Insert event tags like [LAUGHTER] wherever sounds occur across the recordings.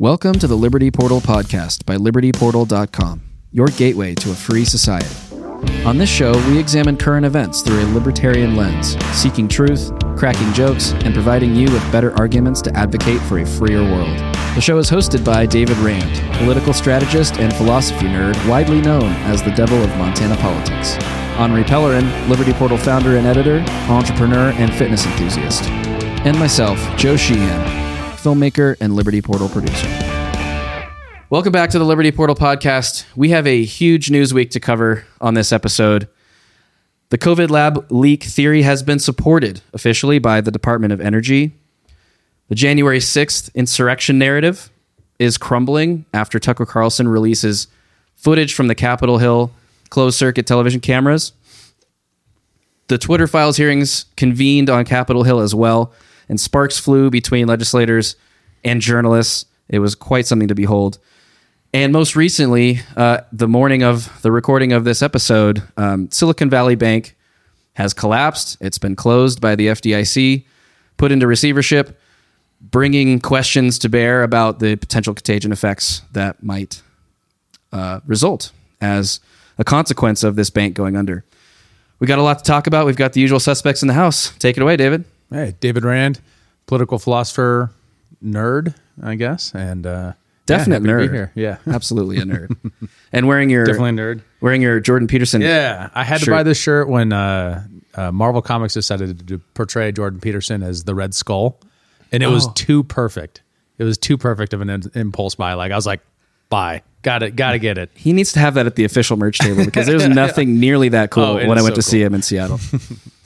Welcome to the Liberty Portal podcast by libertyportal.com, your gateway to a free society. On this show, we examine current events through a libertarian lens, seeking truth, cracking jokes, and providing you with better arguments to advocate for a freer world. The show is hosted by David Rand, political strategist and philosophy nerd widely known as the devil of Montana politics. Henri Pellerin, Liberty Portal founder and editor, entrepreneur, and fitness enthusiast. And myself, Joe Sheehan, filmmaker and Liberty Portal producer. Welcome back to the Liberty Portal podcast. We have a huge news week to cover on this episode. The COVID lab leak theory has been supported officially by the Department of Energy. The January 6th insurrection narrative is crumbling after Tucker Carlson releases footage from the Capitol Hill closed circuit television cameras. The Twitter files hearings convened on Capitol Hill as well and sparks flew between legislators and journalists. It was quite something to behold. And most recently, uh, the morning of the recording of this episode, um, Silicon Valley Bank has collapsed. It's been closed by the FDIC, put into receivership, bringing questions to bear about the potential contagion effects that might uh, result as a consequence of this bank going under. We got a lot to talk about. We've got the usual suspects in the house. Take it away, David. Hey, David Rand, political philosopher, nerd, I guess, and uh, definite yeah, nerd. Here. Yeah, [LAUGHS] absolutely a nerd. and wearing your definitely nerd. Wearing your Jordan Peterson. Yeah, I had shirt. to buy this shirt when uh, uh, Marvel Comics decided to portray Jordan Peterson as the Red Skull, and it oh. was too perfect. It was too perfect of an impulse buy. Like I was like, buy. Got it. Got to get it. He needs to have that at the official merch table because there's [LAUGHS] nothing nearly that cool oh, when I went so to cool. see him in Seattle. [LAUGHS]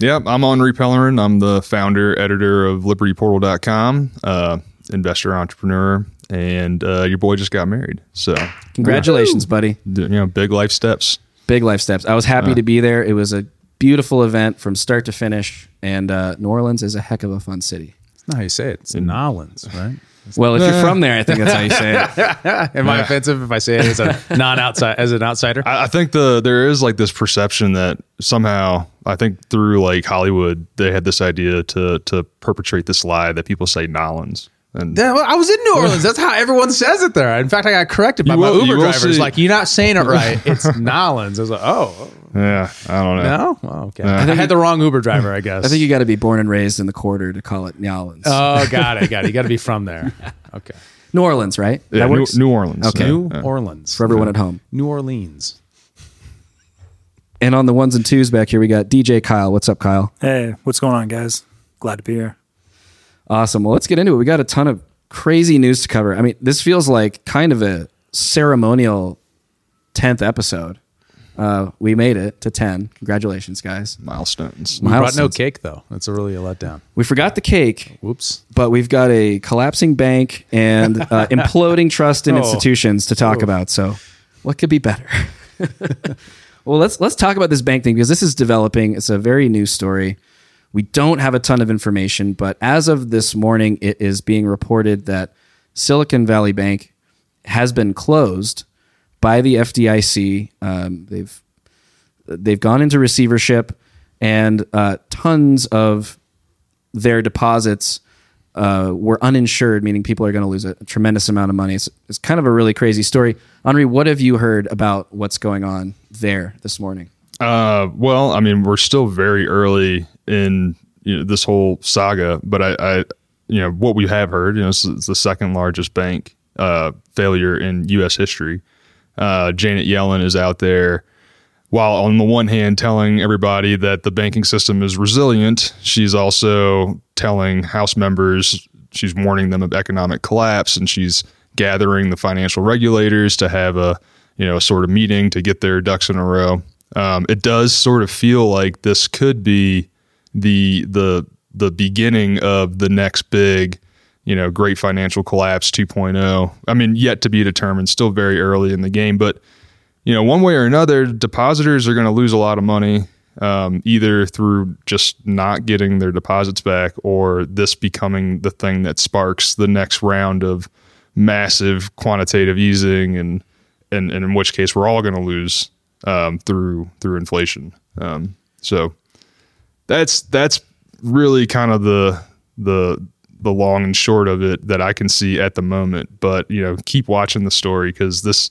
Yep, I'm Henri Pellerin. I'm the founder, editor of LibertyPortal.com, uh, investor, entrepreneur, and uh, your boy just got married. So congratulations, buddy. You know, big life steps. Big life steps. I was happy uh, to be there. It was a beautiful event from start to finish, and uh, New Orleans is a heck of a fun city. That's not how you say it. It's in Orleans, right? Well, if you're from there, I think that's how you say it. [LAUGHS] Am I offensive if I say it as a [LAUGHS] non-outside as an outsider? I, I think the there is like this perception that somehow I think through like Hollywood they had this idea to to perpetrate this lie that people say Nolans. And yeah, well, I was in New [LAUGHS] Orleans. That's how everyone says it there. In fact, I got corrected by my Uber drivers. Like, you're not saying it right. [LAUGHS] It's Nolans. I was like, oh. Yeah, I don't know. No? Oh, okay. I, I had the wrong Uber driver, I guess. I think you got to be born and raised in the quarter to call it Nolans. Oh, [LAUGHS] got it. Got it. You got to be from there. Okay. New Orleans, right? Yeah, New, New, Orleans. Okay. New yeah. Orleans. For everyone at home. New Orleans. And on the ones and twos back here, we got DJ Kyle. What's up, Kyle? Hey, what's going on, guys? Glad to be here. Awesome. Well, let's get into it. We got a ton of crazy news to cover. I mean, this feels like kind of a ceremonial 10th episode. Uh, we made it to 10. Congratulations, guys. Milestones. We brought no cake, though. That's a really a letdown. We forgot the cake. Whoops. But we've got a collapsing bank and uh, [LAUGHS] imploding trust in oh. institutions to talk oh. about. So, what could be better? [LAUGHS] well, let's let's talk about this bank thing because this is developing. It's a very new story. We don't have a ton of information, but as of this morning, it is being reported that Silicon Valley Bank has been closed by the FDIC. Um, they've they've gone into receivership, and uh, tons of their deposits uh, were uninsured, meaning people are going to lose a, tremendous amount of money. It's, it's kind of a really crazy story. Henri, what have you heard about what's going on there this morning? Uh, well, I mean, we're still very early in you know, this whole saga, but I, I, you know, what we have heard, you know, it's, it's the second largest bank uh, failure in U.S. history. Uh, Janet Yellen is out there, while on the one hand telling everybody that the banking system is resilient, she's also telling House members she's warning them of economic collapse, and she's gathering the financial regulators to have a you know a sort of meeting to get their ducks in a row. Um, it does sort of feel like this could be the the the beginning of the next big, you know, great financial collapse 2.0. I mean, yet to be determined, still very early in the game, but you know, one way or another, depositors are going to lose a lot of money, um, either through just not getting their deposits back, or this becoming the thing that sparks the next round of massive quantitative easing, and and, and in which case we're all going to lose um, through through inflation. Um, so that's that's really kind of the the the long and short of it that I can see at the moment. But you know, keep watching the story because this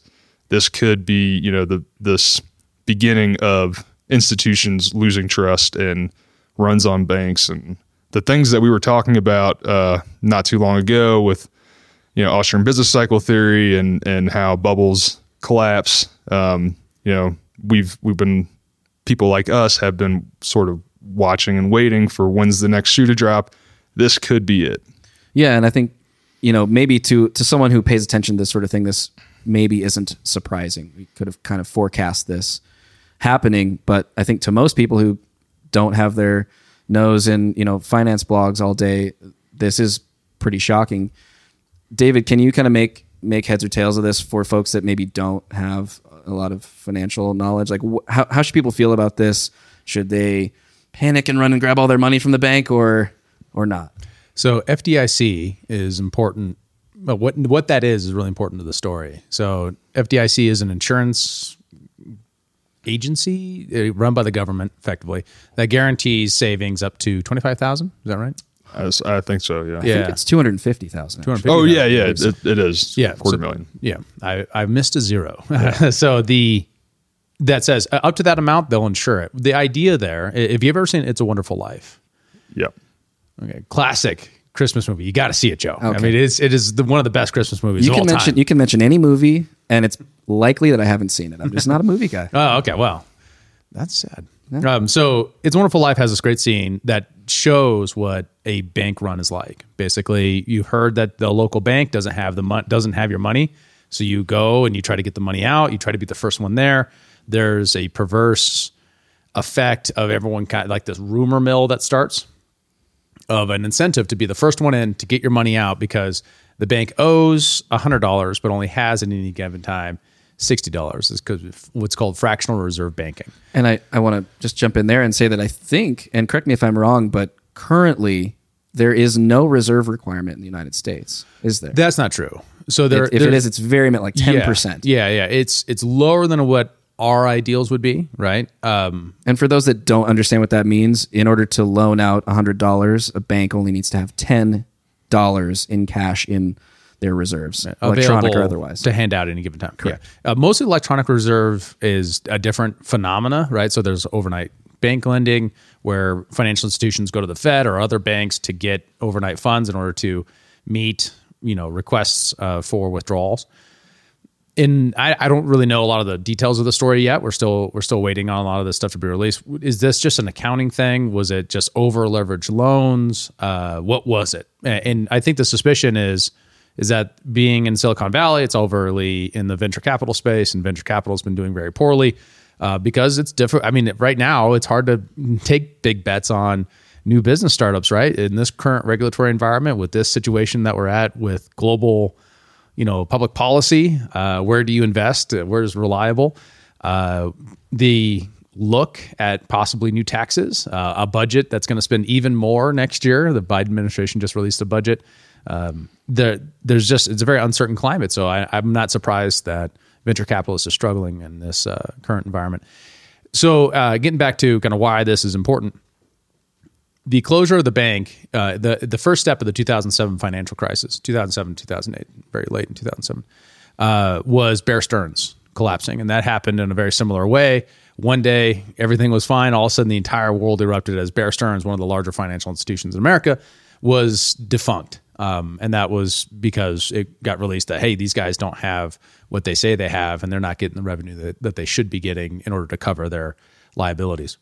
this could be you know the this beginning of institutions losing trust and runs on banks and the things that we were talking about uh, not too long ago with you know Austrian business cycle theory and and how bubbles collapse. Um, you know, we've we've been people like us have been sort of watching and waiting for when's the next shoe to drop. This could be it. Yeah, and I think you know maybe to to someone who pays attention to this sort of thing, this maybe isn't surprising. We could have kind of forecast this happening, but I think to most people who don't have their nose in you know finance blogs all day, this is pretty shocking. David, can you kind of make make heads or tails of this for folks that maybe don't have a lot of financial knowledge? Like, wh- how how should people feel about this? Should they panic and run and grab all their money from the bank, or or not? So FDIC is important. But what what that is is really important to the story. So FDIC is an insurance agency uh, run by the government, effectively, that guarantees savings up to twenty five thousand. Is that right? I, s- I think so. Yeah. I think it's two hundred fifty thousand. Oh yeah, yeah. It, it is. yeah, Quarter so- million. Yeah, I I missed a zero. [LAUGHS] so the that says uh, up to that amount they'll insure it. The idea there, i- if you've ever seen It's a Wonderful Life, Yep. okay, classic Christmas movie. You got to see it, Joe. I Okay. mean, it's it is the, one of the best Christmas movies You of can all mention time. you can mention any movie, and it's likely that I haven't seen it. I'm just not a movie guy. [LAUGHS] Oh, okay. Well, that's sad. Um, so, It's a Wonderful Life has this great scene that shows what a bank run is like. Basically, you heard that the local bank doesn't have the mon- doesn't have your money, so you go and you try to get the money out. You try to be the first one there. There's a perverse effect of everyone kind of like this rumor mill that starts of an incentive to be the first one in to get your money out because the bank owes $100 but only has at any given time $60 is because what's called fractional reserve banking. And I, I want to just jump in there and say that I think, and correct me if I'm wrong, but currently there is no reserve requirement in the United States, is there? That's not true. So there, if it there- is, it's very like ten percent. Yeah, yeah, it's it's lower than what our ideals would be, right? Um, And for those that don't understand what that means, in order to loan out hundred dollars, a bank only needs to have ten dollars in cash in their reserves, electronic or otherwise. to hand out at any given time. Correct. Yeah. Uh, most electronic reserve is a different phenomena, right? So there's overnight bank lending where financial institutions go to the Fed or other banks to get overnight funds in order to meet, you know, requests uh, for withdrawals. And I, I don't really know a lot of the details of the story yet. We're still we're still waiting on a lot of this stuff to be released. Is this just an accounting thing? Was it just over leveraged loans? Uh, what was it? And I think the suspicion is is that being in Silicon Valley, it's overly in the venture capital space, and venture capital has been doing very poorly uh, because it's different. I mean, right now it's hard to take big bets on new business startups, right? In this current regulatory environment, with this situation that we're at, with global, you know, public policy, uh, where do you invest? Uh, Where is reliable? Uh, the look at possibly new taxes, uh, a budget that's going to spend even more next year. The Biden administration just released a budget. Um, there, there's just it's a very uncertain climate, so I, I'm not surprised that venture capitalists are struggling in this uh, current environment. So, uh, getting back to kind of why this is important, the closure of the bank, uh, the the first step of the 2007 financial crisis, 2007 2008, very late in 2007, uh, was Bear Stearns collapsing, and that happened in a very similar way. One day, everything was fine. All of a sudden, the entire world erupted as Bear Stearns, one of the larger financial institutions in America, was defunct. Um, and that was because it got released that hey, these guys don't have what they say they have, and they're not getting the revenue that, that they should be getting in order to cover their liabilities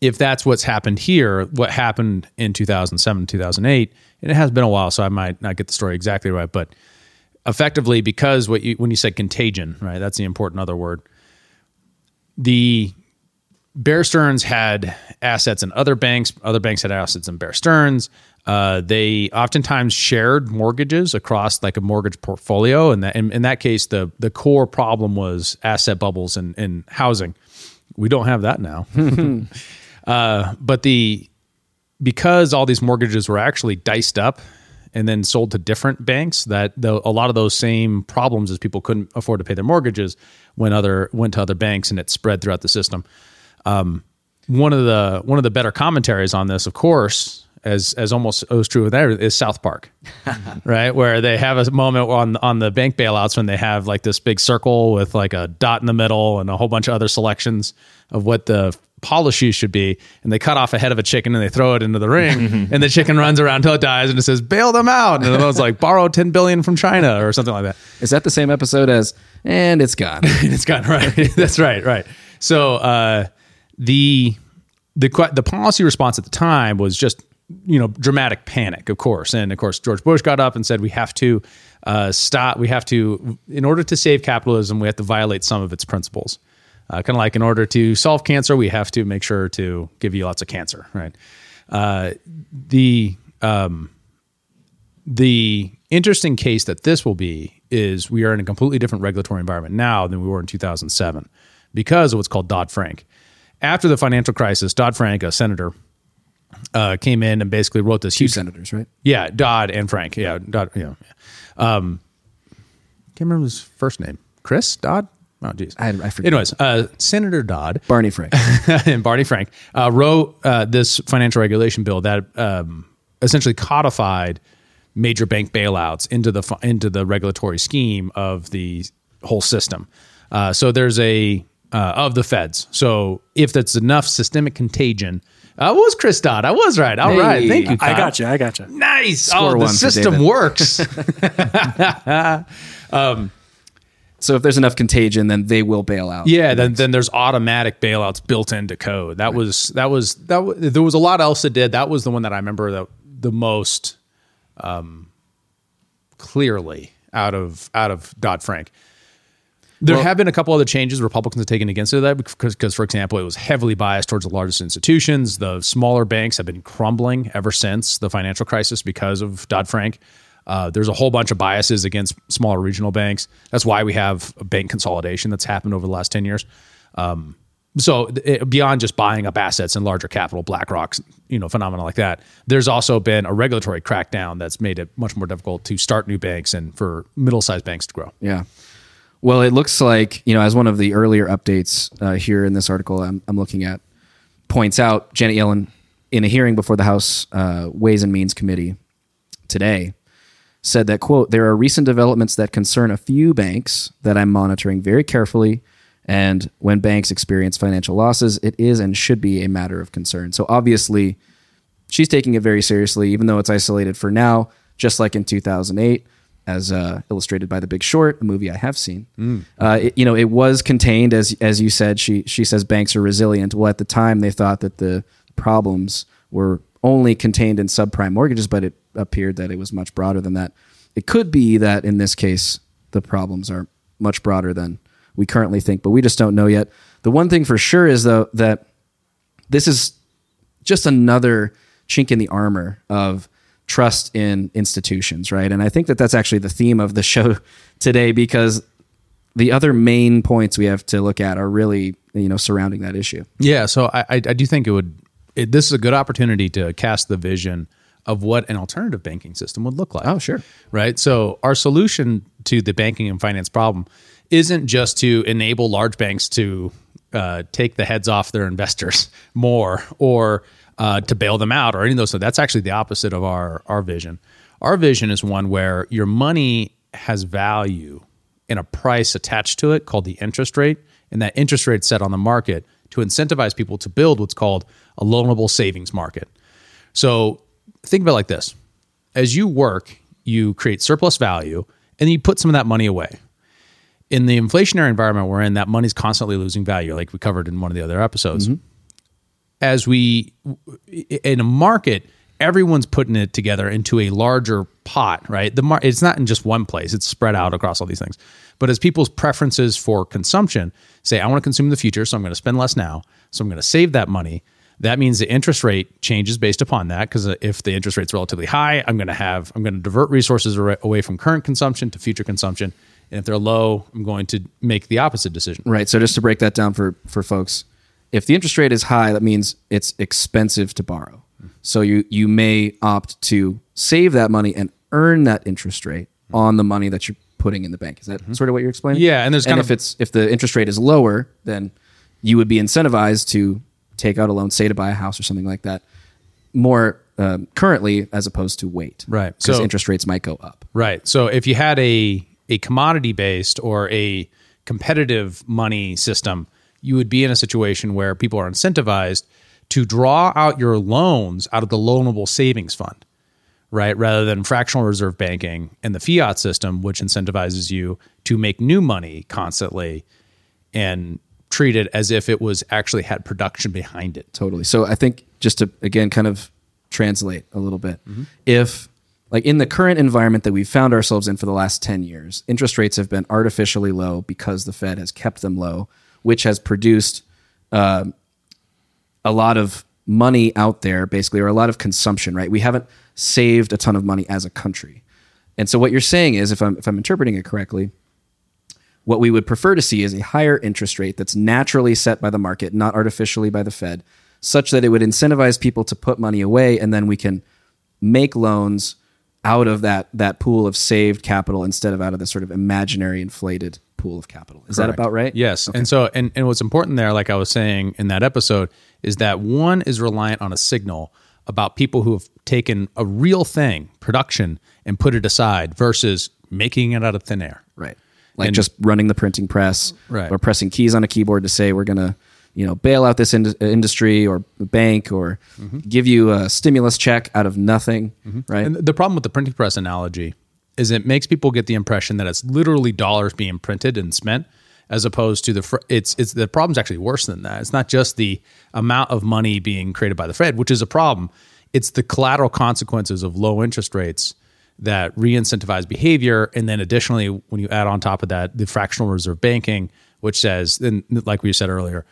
if that's what's happened here, what happened in 2007, 2008, and it has been a while, so I might not get the story exactly right, but effectively, because what you, when you said contagion, right, that's the important other word. The Bear Stearns had assets in other banks. Other banks had assets in Bear Stearns. Uh, they oftentimes shared mortgages across like a mortgage portfolio, and that in, in that case, the the core problem was asset bubbles in, in housing. We don't have that now. [LAUGHS] Uh, but the because all these mortgages were actually diced up and then sold to different banks, that the, a lot of those same problems as people couldn't afford to pay their mortgages when other went to other banks and it spread throughout the system. Um, one of the one of the better commentaries on this, of course, as as almost as true with that is South Park, [LAUGHS] right? Where they have a moment on on the bank bailouts when they have like this big circle with like a dot in the middle and a whole bunch of other selections of what the policy should be, and they cut off a head of a chicken and they throw it into the ring, [LAUGHS] and the chicken runs around until it dies, and it says bail them out, and the one's like borrow ten billion from China or something like that. Is that the same episode as and it's gone? [LAUGHS] it's gone right. That's right, right. So uh, the the the policy response at the time was just you know dramatic panic, of course, and of course George Bush got up and said we have to uh, stop. We have to, in order to save capitalism, we have to violate some of its principles. Uh, kind of like in order to solve cancer, we have to make sure to give you lots of cancer, right? Uh, the um, the interesting case that this will be is we are in a completely different regulatory environment now than we were in 2007 because of what's called Dodd Frank. After the financial crisis, Dodd Frank, a senator, uh, came in and basically wrote this Two huge senators, right? yeah, Dodd and Frank. Yeah, Dodd. Yeah. Um, can't remember his first name. Chris Dodd. Oh, geez. I- I forget. Anyways, uh, Senator Dodd Barney Frank. [LAUGHS] and Barney Frank uh, wrote uh, this financial regulation bill that um, essentially codified major bank bailouts into the into the regulatory scheme of the whole system. Uh, so there's a uh, of the feds. So if that's enough systemic contagion, I was Chris Dodd. I was right. All right. Hey. Thank you. I got you. I got you. Nice. Score oh, the system works. [LAUGHS] [LAUGHS] so if there's enough contagion, then they will bail out. yeah. Then then there's automatic bailouts built into code. That was that was that. Was, there was a lot else that did. That was the one that I remember the the most um, clearly out of out of Dodd Frank. There Well- have been a couple other changes Republicans have taken against it that because, because, for example, it was heavily biased towards the largest institutions. The smaller banks have been crumbling ever since the financial crisis because of Dodd Frank. Uh, there's a whole bunch of biases against smaller regional banks. That's why we have a bank consolidation that's happened over the last 10 years. Um, so it, beyond just buying up assets and larger capital, BlackRock's you know phenomena like that, there's also been a regulatory crackdown that's made it much more difficult to start new banks and for middle-sized banks to grow. Yeah. Well, it looks like, you know, as one of the earlier updates uh, here in this article I'm, I'm looking at points out, Janet Yellen, in a hearing before the House uh, Ways and Means Committee today, said that, quote, there are recent developments that concern a few banks that I'm monitoring very carefully. And when banks experience financial losses, it is and should be a matter of concern. So obviously, she's taking it very seriously, even though it's isolated for now, just like in 2008, as uh, illustrated by The Big Short, a movie I have seen. Uh, it, you know, it was contained, as as you said. She she says banks are resilient. Well, at the time, they thought that the problems were only contained in subprime mortgages, but it appeared that it was much broader than that. It could be that in this case, the problems are much broader than we currently think, but we just don't know yet. The one thing for sure is though that this is just another chink in the armor of trust in institutions, right? And I think that that's actually the theme of the show [LAUGHS] today because the other main points we have to look at are really, you know, surrounding that issue. Yeah, so I, I do think it would. It, this is a good opportunity to cast the vision of what an alternative banking system would look like. Oh, sure. Right. So our solution to the banking and finance problem isn't just to enable large banks to uh, take the heads off their investors [LAUGHS] more or uh, to bail them out or any of those. So that's actually the opposite of our our vision. Our vision is one where your money has value and a price attached to it called the interest rate, and that interest rate set on the market to incentivize people to build what's called a loanable savings market. So think about it like this: as you work, you create surplus value, and you put some of that money away. In the inflationary environment we're in, that money's constantly losing value, like we covered in one of the other episodes. As we in a market, everyone's putting it together into a larger pot, right? The mar- it's not in just one place; it's spread out across all these things. But as people's preferences for consumption say, I want to consume in the future, so I'm going to spend less now, so I'm going to save that money. That means the interest rate changes based upon that because uh, if the interest rate's relatively high, I'm going to have I'm going to divert resources away from current consumption to future consumption, and if they're low, I'm going to make the opposite decision. Right. So just to break that down for for folks, if the interest rate is high, that means it's expensive to borrow. So you you may opt to save that money and earn that interest rate on the money that you're putting in the bank. Is that sort of what you're explaining? Yeah, and there's kind if of- it's if the interest rate is lower, then you would be incentivized to take out a loan, say to buy a house or something like that. More um, currently as opposed to wait. Right. Because So- interest rates might go up. Right. So if you had a a commodity based or a competitive money system, you would be in a situation where people are incentivized to draw out your loans out of the loanable savings fund, right? Rather than fractional reserve banking and the fiat system, which incentivizes you to make new money constantly and treat it as if it was actually had production behind it. Totally. So I think just to again kind of translate a little bit, mm-hmm. if like in the current environment that we've found ourselves in for the last 10 years, interest rates have been artificially low because the Fed has kept them low, which has produced um, a lot of money out there, basically, or a lot of consumption, right? We haven't saved a ton of money as a country. And so what you're saying is, if I'm if I'm interpreting it correctly, what we would prefer to see is a higher interest rate that's naturally set by the market, not artificially by the Fed, such that it would incentivize people to put money away, and then we can make loans out of that that pool of saved capital instead of out of this sort of imaginary inflated pool of capital. Is that about right? Yes. And so, and, and what's important there, like I was saying in that episode, is that one is reliant on a signal about people who have taken a real thing, production, and put it aside versus making it out of thin air. Right. Like And- just running the printing press Right. or pressing keys on a keyboard to say we're going to, you know, bail out this ind- industry or bank or mm-hmm. give you a stimulus check out of nothing, mm-hmm. right? And the problem with the printing press analogy is it makes people get the impression that it's literally dollars being printed and spent as opposed to the fr- it's it's the problem's actually worse than that. It's not just the amount of money being created by the Fed, which is a problem. It's the collateral consequences of low interest rates that re-incentivize behavior and then additionally when you add on top of that the fractional reserve banking which says then like we said earlier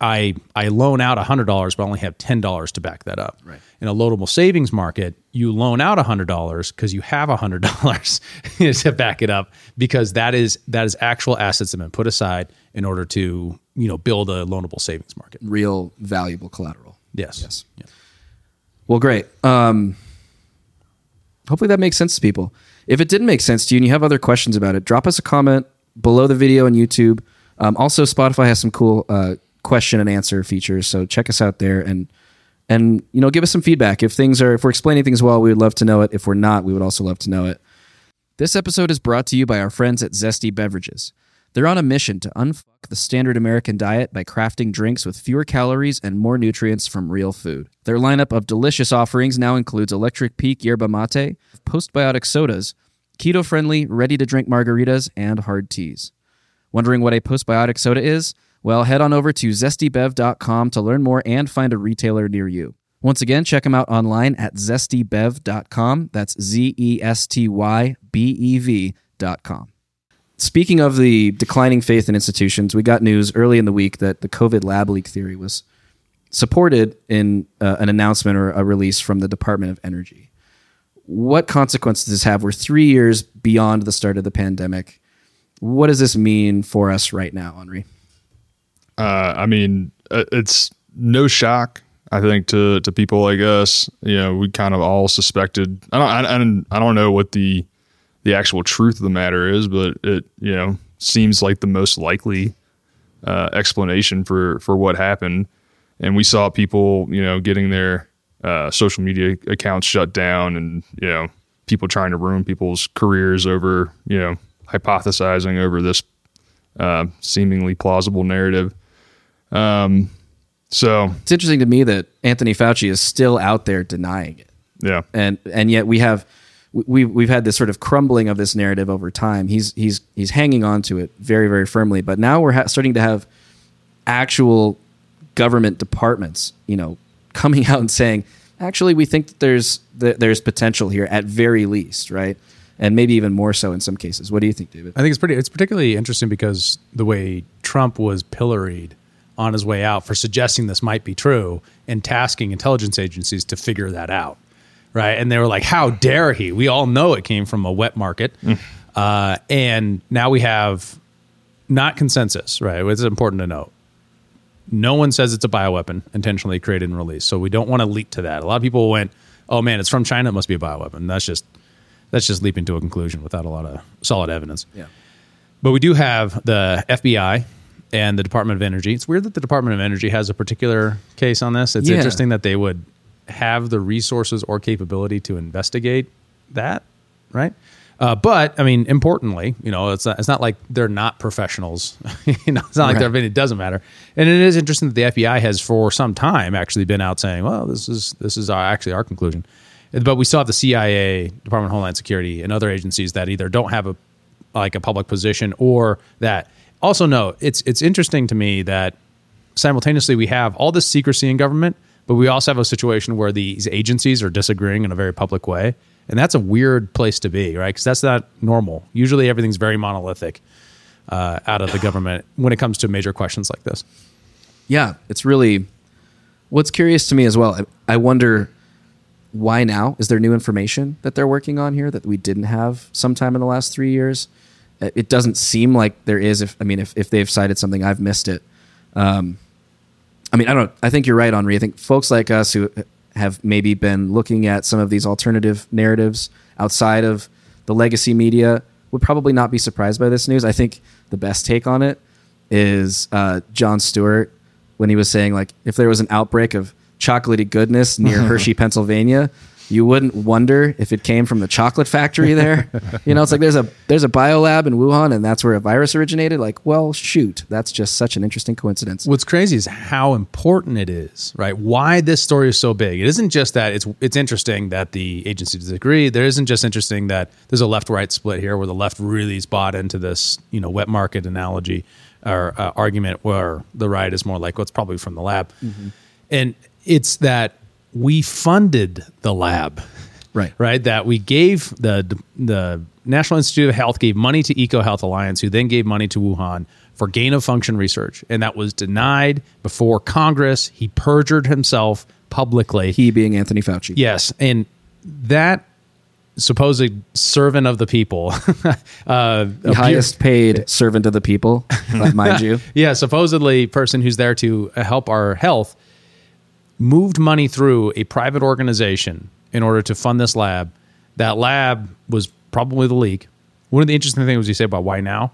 I I loan out hundred dollars, but I only have ten dollars to back that up. Right. In a loanable savings market, you loan out hundred dollars because you have hundred [LAUGHS] dollars to back it up because that is that is actual assets that have been put aside in order to you know build a loanable savings market. Real valuable collateral. Yes. Yes. Well, great. Um, hopefully that makes sense to people. If it didn't make sense to you and you have other questions about it, drop us a comment below the video on YouTube. Um, also, Spotify has some cool uh, question and answer features, so check us out there and and you know give us some feedback. If things are if we're explaining things well, we would love to know it. If we're not, we would also love to know it. This episode is brought to you by our friends at Zesty Beverages. They're on a mission to unfuck the standard American diet by crafting drinks with fewer calories and more nutrients from real food. Their lineup of delicious offerings now includes Electric Peak Yerba Mate, postbiotic sodas, keto friendly, ready to drink margaritas, and hard teas. Wondering what a postbiotic soda is? Well, head on over to zestybev.com to learn more and find a retailer near you. Once again, check them out online at zestybev.com. That's Z E S T Y B E V.com. Speaking of the declining faith in institutions, we got news early in the week that the COVID lab leak theory was supported in uh, an announcement or a release from the Department of Energy. What consequences does this have? We're three years beyond the start of the pandemic. What does this mean for us right now, Henri? Uh, I mean, uh, it's no shock. I think to to people like us, you know, we kind of all suspected. I don't, I, I don't, know what the the actual truth of the matter is, but it, you know, seems like the most likely uh, explanation for for what happened. And we saw people, you know, getting their uh, social media accounts shut down, and you know, people trying to ruin people's careers over, you know, hypothesizing over this uh, seemingly plausible narrative. Um, so It's interesting to me that Anthony Fauci is still out there denying it. yeah, and and yet we have we we've had this sort of crumbling of this narrative over time. He's he's he's hanging on to it very very firmly, but now we're ha- starting to have actual government departments, you know, [LAUGHS] coming out and saying, actually, we think that there's that there's potential here at very least, right? And maybe even more so in some cases. What do you think, David? I think it's pretty. It's particularly interesting because the way Trump was pilloried on his way out for suggesting this might be true and tasking intelligence agencies to figure that out, right? And they were like, "How dare he?" We all know it came from a wet market, uh, and now we have not consensus, right? It's important to note. No one says it's a bioweapon intentionally created and released, so we don't want to leap to that. A lot of people went, "Oh man, it's from China; it must be a bioweapon." That's just that's just leaping to a conclusion without a lot of solid evidence. Yeah. But we do have the FBI and the Department of Energy. It's weird that the Department of Energy has a particular case on this. It's Yeah. interesting that they would have the resources or capability to investigate that, right? Uh, but I mean, importantly, you know, it's not, it's not like they're not professionals. [LAUGHS] you know, it's not like Right. they're. It doesn't matter. And it is interesting that the FBI has, for some time, actually been out saying, "Well, this is this is our, actually our conclusion." But we still have the CIA, Department of Homeland Security, and other agencies that either don't have a like a public position or that. Also, no, it's it's interesting to me that simultaneously we have all this secrecy in government, but we also have a situation where these agencies are disagreeing in a very public way. And that's a weird place to be, right? Because that's not normal. Usually everything's very monolithic uh, out of the government when it comes to major questions like this. Yeah, it's really what's curious to me as well. I, I wonder why now? Is there new information that they're working on here that we didn't have sometime in the last three years? Uh, It doesn't seem like there is. If I mean, if, if they've cited something, I've missed it. Um, I mean, I don't. I think you're right, Henri. I think folks like us who have maybe been looking at some of these alternative narratives outside of the legacy media would probably not be surprised by this news. I think the best take on it is uh, Jon Stewart when he was saying like if there was an outbreak of chocolatey goodness near [LAUGHS] Hershey, Pennsylvania, you wouldn't wonder if it came from the chocolate factory there. [LAUGHS] you know, it's like there's a there's a biolab in Wuhan and that's where a virus originated. Like, well, shoot, that's just such an interesting coincidence. What's crazy is how important it is, right? Why this story is so big. It isn't just that it's it's interesting that the agency disagree. There isn't just interesting that there's a left right split here, where the left really is bought into this, you know, wet market analogy or uh, argument, where the right is more like what's probably from the lab, and it's that we funded the lab Right. right? That we gave the the National Institute of Health gave money to EcoHealth Alliance, who then gave money to Wuhan for gain of function research, and that was denied before Congress. He perjured himself publicly. He being Anthony Fauci. yes, and that supposed servant of the people, [LAUGHS] uh, the highest paid servant of the people, mind [LAUGHS] you. yeah, supposedly person who's there to help our health moved money through a private organization in order to fund this lab. That lab was probably the leak. One of the interesting things you say about why now.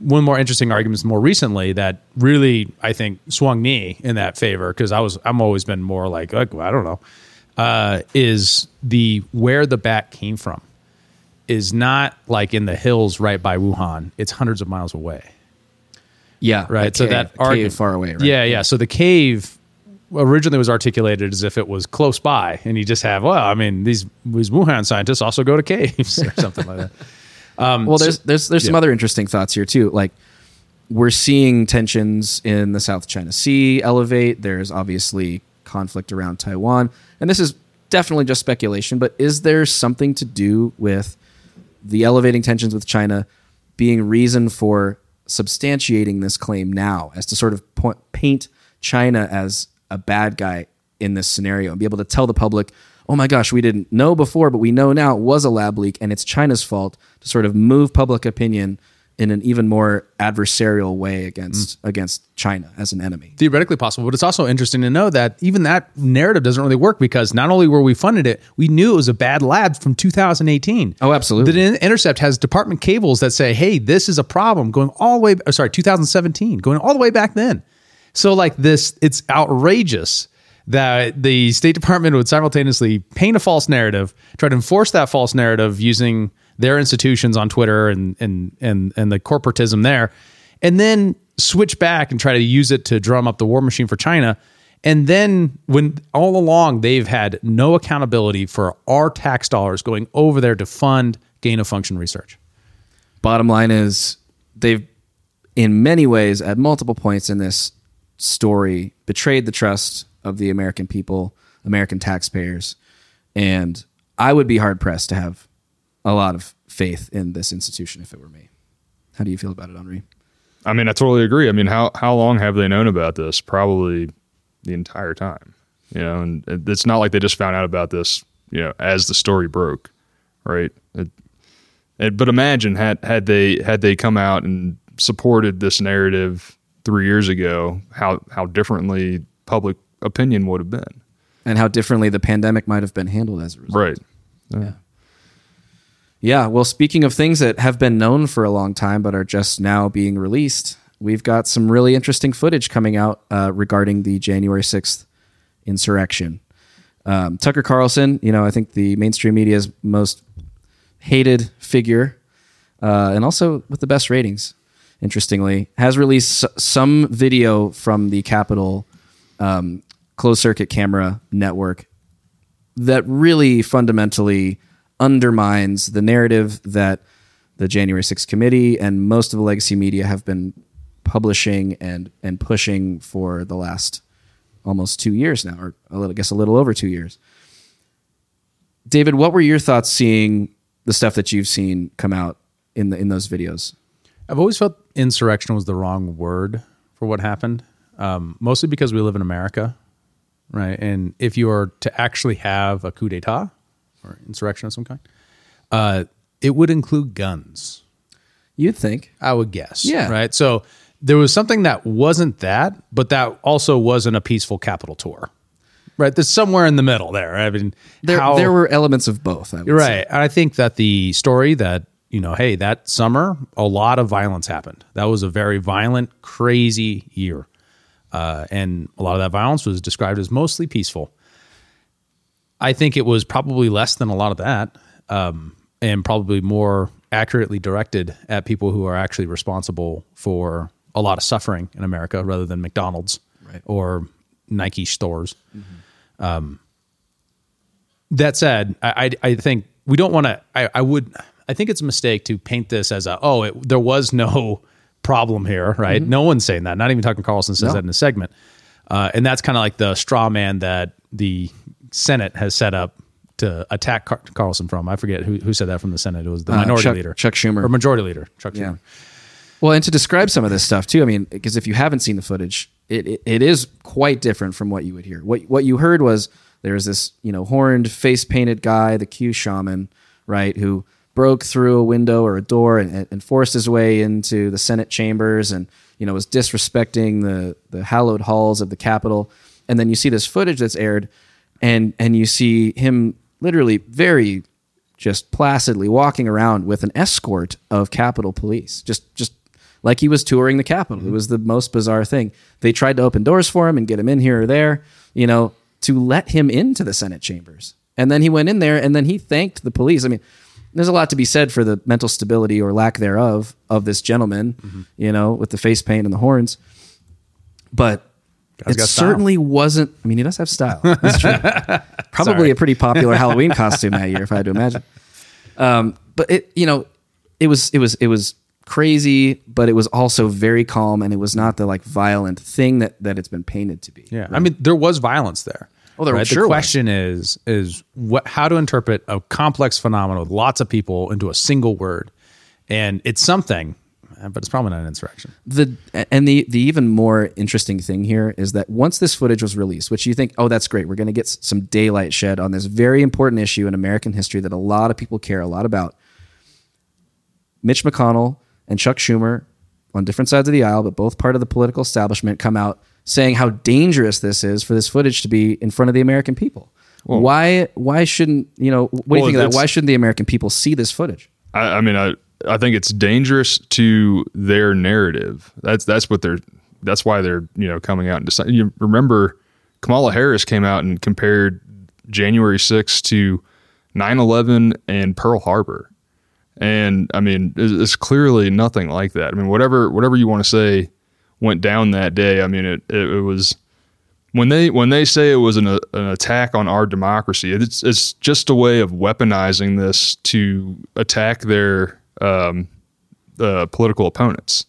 One more interesting arguments more recently that really I think swung me in that favor because I was I'm always been more like, I don't know uh, is the where the bat came from is not like in the hills right by Wuhan. It's hundreds of miles away Yeah. right? so cave- that argument far away, right? Yeah, yeah. So the cave originally was articulated as if it was close by, and you just have well, I mean, these these Wuhan scientists also go to caves [LAUGHS] or something like that. Um, well, there's there's there's some yeah. other interesting thoughts here too. Like we're seeing tensions in the South China Sea elevate. There's obviously conflict around Taiwan, and this is definitely just speculation. But is there something to do with the elevating tensions with China being reason for substantiating this claim now, as to sort of point, paint China as a bad guy in this scenario and be able to tell the public, oh my gosh, we didn't know before, but we know now it was a lab leak and it's China's fault to sort of move public opinion in an even more adversarial way against mm. against China as an enemy. theoretically possible, but it's also interesting to know that even that narrative doesn't really work because not only were we funded it, we knew it was a bad lab from 2018. Oh, absolutely. The Intercept has department cables that say, "Hey, this is a problem," going all the way. oh, Sorry, 2017, going all the way back then. So, like this, it's outrageous that the State Department would simultaneously paint a false narrative, try to enforce that false narrative using their institutions on Twitter and and and and the corporatism there, and then switch back and try to use it to drum up the war machine for China. And then when all along they've had no accountability for our tax dollars going over there to fund gain of function research. Bottom line is they've in many ways at multiple points in this story betrayed the trust of the American people, American taxpayers, and I would be hard pressed to have a lot of faith in this institution if it were me. How do you feel about it, Henri? I mean, I totally agree. I mean, how how long have they known about this? Probably the entire time. You know, and it's not like they just found out about this, you know, as the story broke, right? It, it, but imagine had had they had they come out and supported this narrative three years ago, how how differently public opinion would have been, And how differently the pandemic might have been handled as a result. right? Yeah. Yeah, well, speaking of things that have been known for a long time but are just now being released, we've got some really interesting footage coming out uh, regarding the January 6th insurrection. Um, Tucker Carlson, you know, I think the mainstream media's most hated figure, uh, and also with the best ratings. Interestingly, has released some video from the Capitol um, closed circuit camera network that really fundamentally undermines the narrative that the January 6th committee and most of the legacy media have been publishing and and pushing for the last almost two years now, or I guess a little over two years. David, what were your thoughts seeing the stuff that you've seen come out in the in those videos? I've always felt insurrection was the wrong word for what happened, um, mostly because we live in America, right? And if you are to actually have a coup d'état or insurrection of some kind, uh, it would include guns. You'd think. I would guess. Yeah. Right. So there was something that wasn't that, but that also wasn't a peaceful Capitol tour. Right. There's somewhere in the middle there. I mean, There, how- there were elements of both. You're say. right. I think that the story that, you know, hey, that summer, a lot of violence happened. That was a very violent, crazy year. Uh, and a lot of that violence was described as mostly peaceful. I think it was probably less than a lot of that, um, and probably more accurately directed at people who are actually responsible for a lot of suffering in America rather than McDonald's or Nike stores. Um, that said, I, I, I think we don't want to. I, I would. I think it's a mistake to paint this as a oh, it, there was no [LAUGHS] problem here, right? No one's saying that. Not even Tucker Carlson says No. that in a segment, uh, and that's kind of like the straw man that the Senate has set up to attack Car- Carlson from. I forget who, who said that from the Senate. It was the Uh, minority Chuck- leader, Chuck Schumer. or majority leader, Chuck Yeah. Schumer. Well, and to describe some of this stuff too, I mean, because if you haven't seen the footage, it, it, it is quite different from what you would hear. What what you heard was there was this you know horned, face painted guy, the Q shaman, right, who broke through a window or a door and, and forced his way into the Senate chambers and you know was disrespecting the the hallowed halls of the Capitol. And then you see this footage that's aired, and and you see him literally very just placidly walking around with an escort of Capitol Police, just just like he was touring the Capitol. It mm-hmm. was the most bizarre thing. They tried to open doors for him and get him in here or there, you know, to let him into the Senate chambers. And then he went in there and then he thanked the police. I mean, there's a lot to be said for the mental stability or lack thereof of this gentleman, you know, with the face paint and the horns. But Guy's it certainly wasn't. I mean, he does have style. [LAUGHS] That's true. Probably Sorry. a pretty popular Halloween [LAUGHS] costume that year, if I had to imagine. Um, but it, you know, it was it was it was crazy, but it was also very calm, and it was not the like violent thing that that it's been painted to be. Yeah, I mean, there was violence there. Oh, there right? sure The was. question is is what how to interpret a complex phenomenon with lots of people into a single word, and it's something, but it's probably not an insurrection. the and the the even more interesting thing here is that once this footage was released, which you think, oh, that's great, we're going to get some daylight shed on this very important issue in American history that a lot of people care a lot about. Mitch McConnell and Chuck Schumer, on different sides of the aisle, but both part of the political establishment, come out saying how dangerous this is for this footage to be in front of the American people. why? Why shouldn't you know? What do you think of that? Why shouldn't the American people see this footage? I, I mean, I I think it's dangerous to their narrative. That's that's what they're. That's why they're you know coming out and deciding. You remember, Kamala Harris came out and compared January 6th to 9/11 and Pearl Harbor, and I mean, it's, it's clearly nothing like that. I mean, whatever whatever you want to say went down that day. I mean, it it, it was when they when they say it was an, an attack on our democracy, it's it's just a way of weaponizing this to attack their um, uh, political opponents.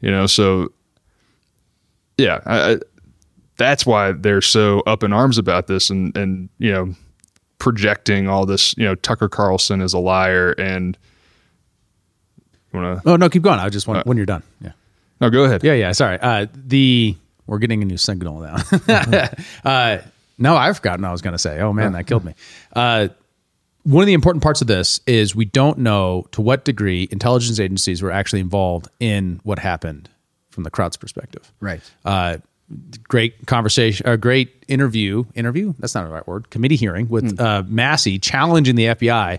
You know, so yeah, I, I, that's why they're so up in arms about this, and and you know, projecting all this. You know, Tucker Carlson is a liar, and you want to Oh no, keep going. I just want when you're done. Yeah. No, go ahead. Yeah, yeah. Sorry. Uh, the we're getting a new signal now. [LAUGHS] uh, no, I've forgotten what I was going to say. Oh man, that killed me. Uh, one of the important parts of this is we don't know to what degree intelligence agencies were actually involved in what happened from the crowd's perspective. Right. Uh, great conversation, a great interview. Interview? That's not the right word. Committee hearing with uh, Massie challenging the FBI.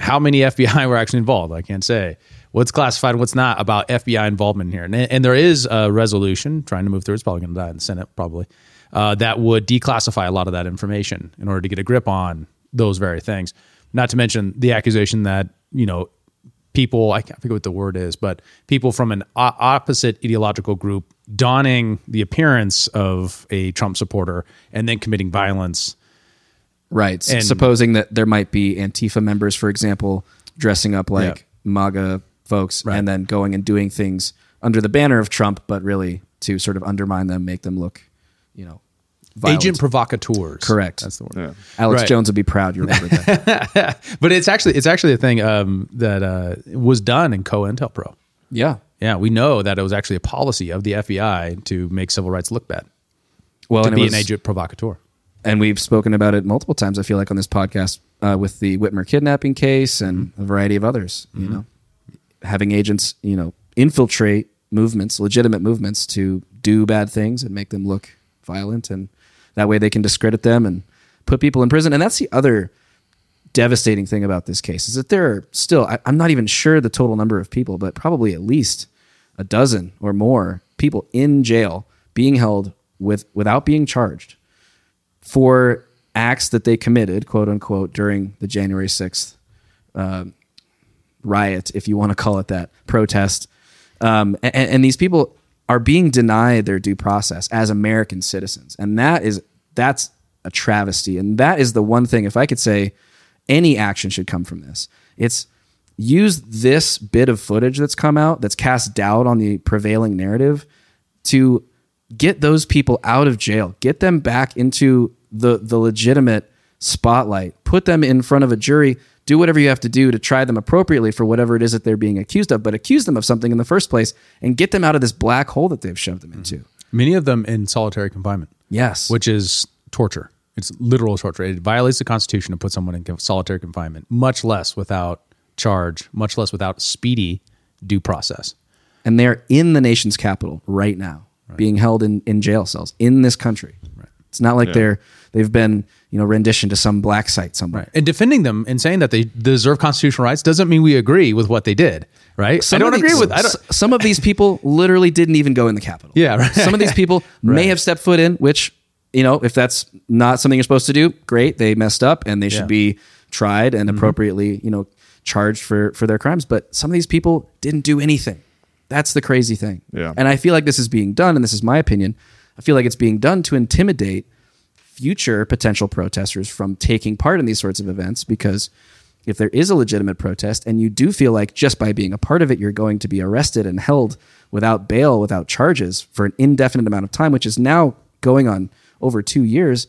How many FBI [LAUGHS] were actually involved? I can't say. What's classified, what's not about FBI involvement here. And, and there is a resolution trying to move through. It's probably going to die in the Senate, probably, uh, that would declassify a lot of that information in order to get a grip on those very things. Not to mention the accusation that you know people I can't figure what the word is, but people from an o- opposite ideological group donning the appearance of a Trump supporter and then committing violence. Right. And- Supposing that there might be Antifa members, for example, dressing up like Yeah. MAGA folks Right. and then going and doing things under the banner of Trump, but really to sort of undermine them, make them look, you know, violent. Agent provocateurs. Correct. That's the word. Yeah. Alex Right. Jones would be proud you remembered that. [LAUGHS] But it's actually it's actually a thing um, that uh, was done in COINTELPRO. yeah. Yeah, we know that it was actually a policy of the FBI to make civil rights look bad, Well, to and, it be was- an agent provocateur. and we've spoken about it multiple times. I feel like on this podcast uh, with the Whitmer kidnapping case and Mm-hmm. a variety of others. You know, having agents, you know, infiltrate movements, legitimate movements, to do bad things and make them look violent, and that way they can discredit them and put people in prison. And that's the other devastating thing about this case is that there are still I, I'm not even sure the total number of people, but probably at least a dozen or more people in jail being held with without being charged for acts that they committed, quote unquote, during the January 6th um, riot, if you want to call it that, protest. Um, and, and these people are being denied their due process as American citizens. And that is, that's a travesty. And that is the one thing, if I could say any action should come from this, it's use this bit of footage that's come out that's cast doubt on the prevailing narrative to get those people out of jail, get them back into the the legitimate spotlight, put them in front of a jury, do whatever you have to do to try them appropriately for whatever it is that they're being accused of, but accuse them of something in the first place and get them out of this black hole that they've shoved them into. Mm-hmm. Many of them in solitary confinement, Yes. which is torture. It's literal torture. It violates the Constitution to put someone in solitary confinement, much less without charge, much less without speedy due process. and they're in the nation's capital right now, being held in, in jail cells in this country. It's not like they're they've been, you know, rendition to some black site somewhere. And defending them and saying that they deserve constitutional rights doesn't mean we agree with what they did, right? Some I don't of agree these- with. I don't. Some of these people literally didn't even go in the Capitol. Yeah, right. Some of these people [LAUGHS] may have stepped foot in, which you know, if that's not something you're supposed to do, great. They messed up, and they should Yeah. be tried Mm-hmm. and appropriately, you know, charged for for their crimes. But some of these people didn't do anything. That's the crazy thing. Yeah. And I feel like this is being done, and this is my opinion. I feel like it's being done to intimidate future potential protesters from taking part in these sorts of events because if there is a legitimate protest and you do feel like just by being a part of it you're going to be arrested and held without bail without charges for an indefinite amount of time which is now going on over 2 years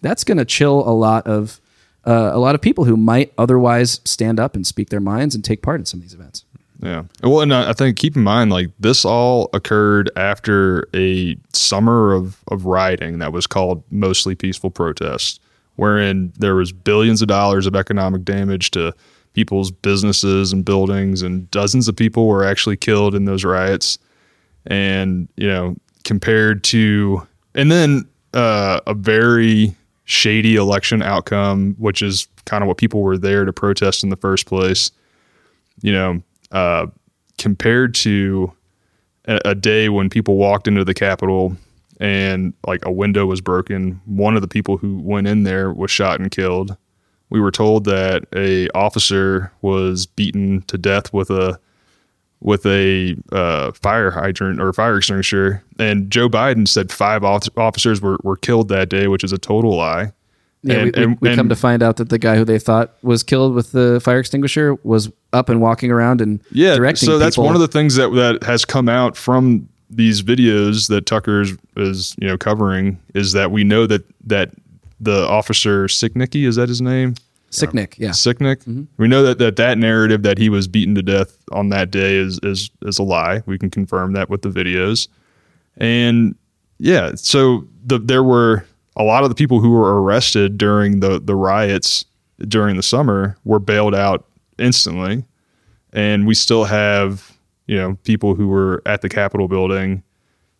that's going to chill a lot of uh, a lot of people who might otherwise stand up and speak their minds and take part in some of these events Yeah. Well, and I think keep in mind, like this all occurred after a summer of, of rioting that was called mostly peaceful protest, wherein there was billions of dollars of economic damage to people's businesses and buildings, and dozens of people were actually killed in those riots. And you know, compared to, and then uh, a very shady election outcome, which is kind of what people were there to protest in the first place you know, uh, compared to a, a day when people walked into the Capitol and like a window was broken, one of the people who went in there was shot and killed. We were told that a officer was beaten to death with a with a uh, fire hydrant or fire extinguisher, and Joe Biden said five officers were, were killed that day, which is a total lie. Yeah, And- we, we, and- we come and- to find out that the guy who they thought was killed with the fire extinguisher was up and walking around and yeah directing so that's people. one of the things that that has come out from these videos that tucker is, you know covering is that we know that that the officer Sicknicky, is that his name sick Nick. Yeah, Sicknick. Mm-hmm. we know that, that that narrative that he was beaten to death on that day is is is a lie we can confirm that with the videos and yeah so the there were a lot of the people who were arrested during the the riots during the summer were bailed out instantly and we still have you know people who were at the capitol building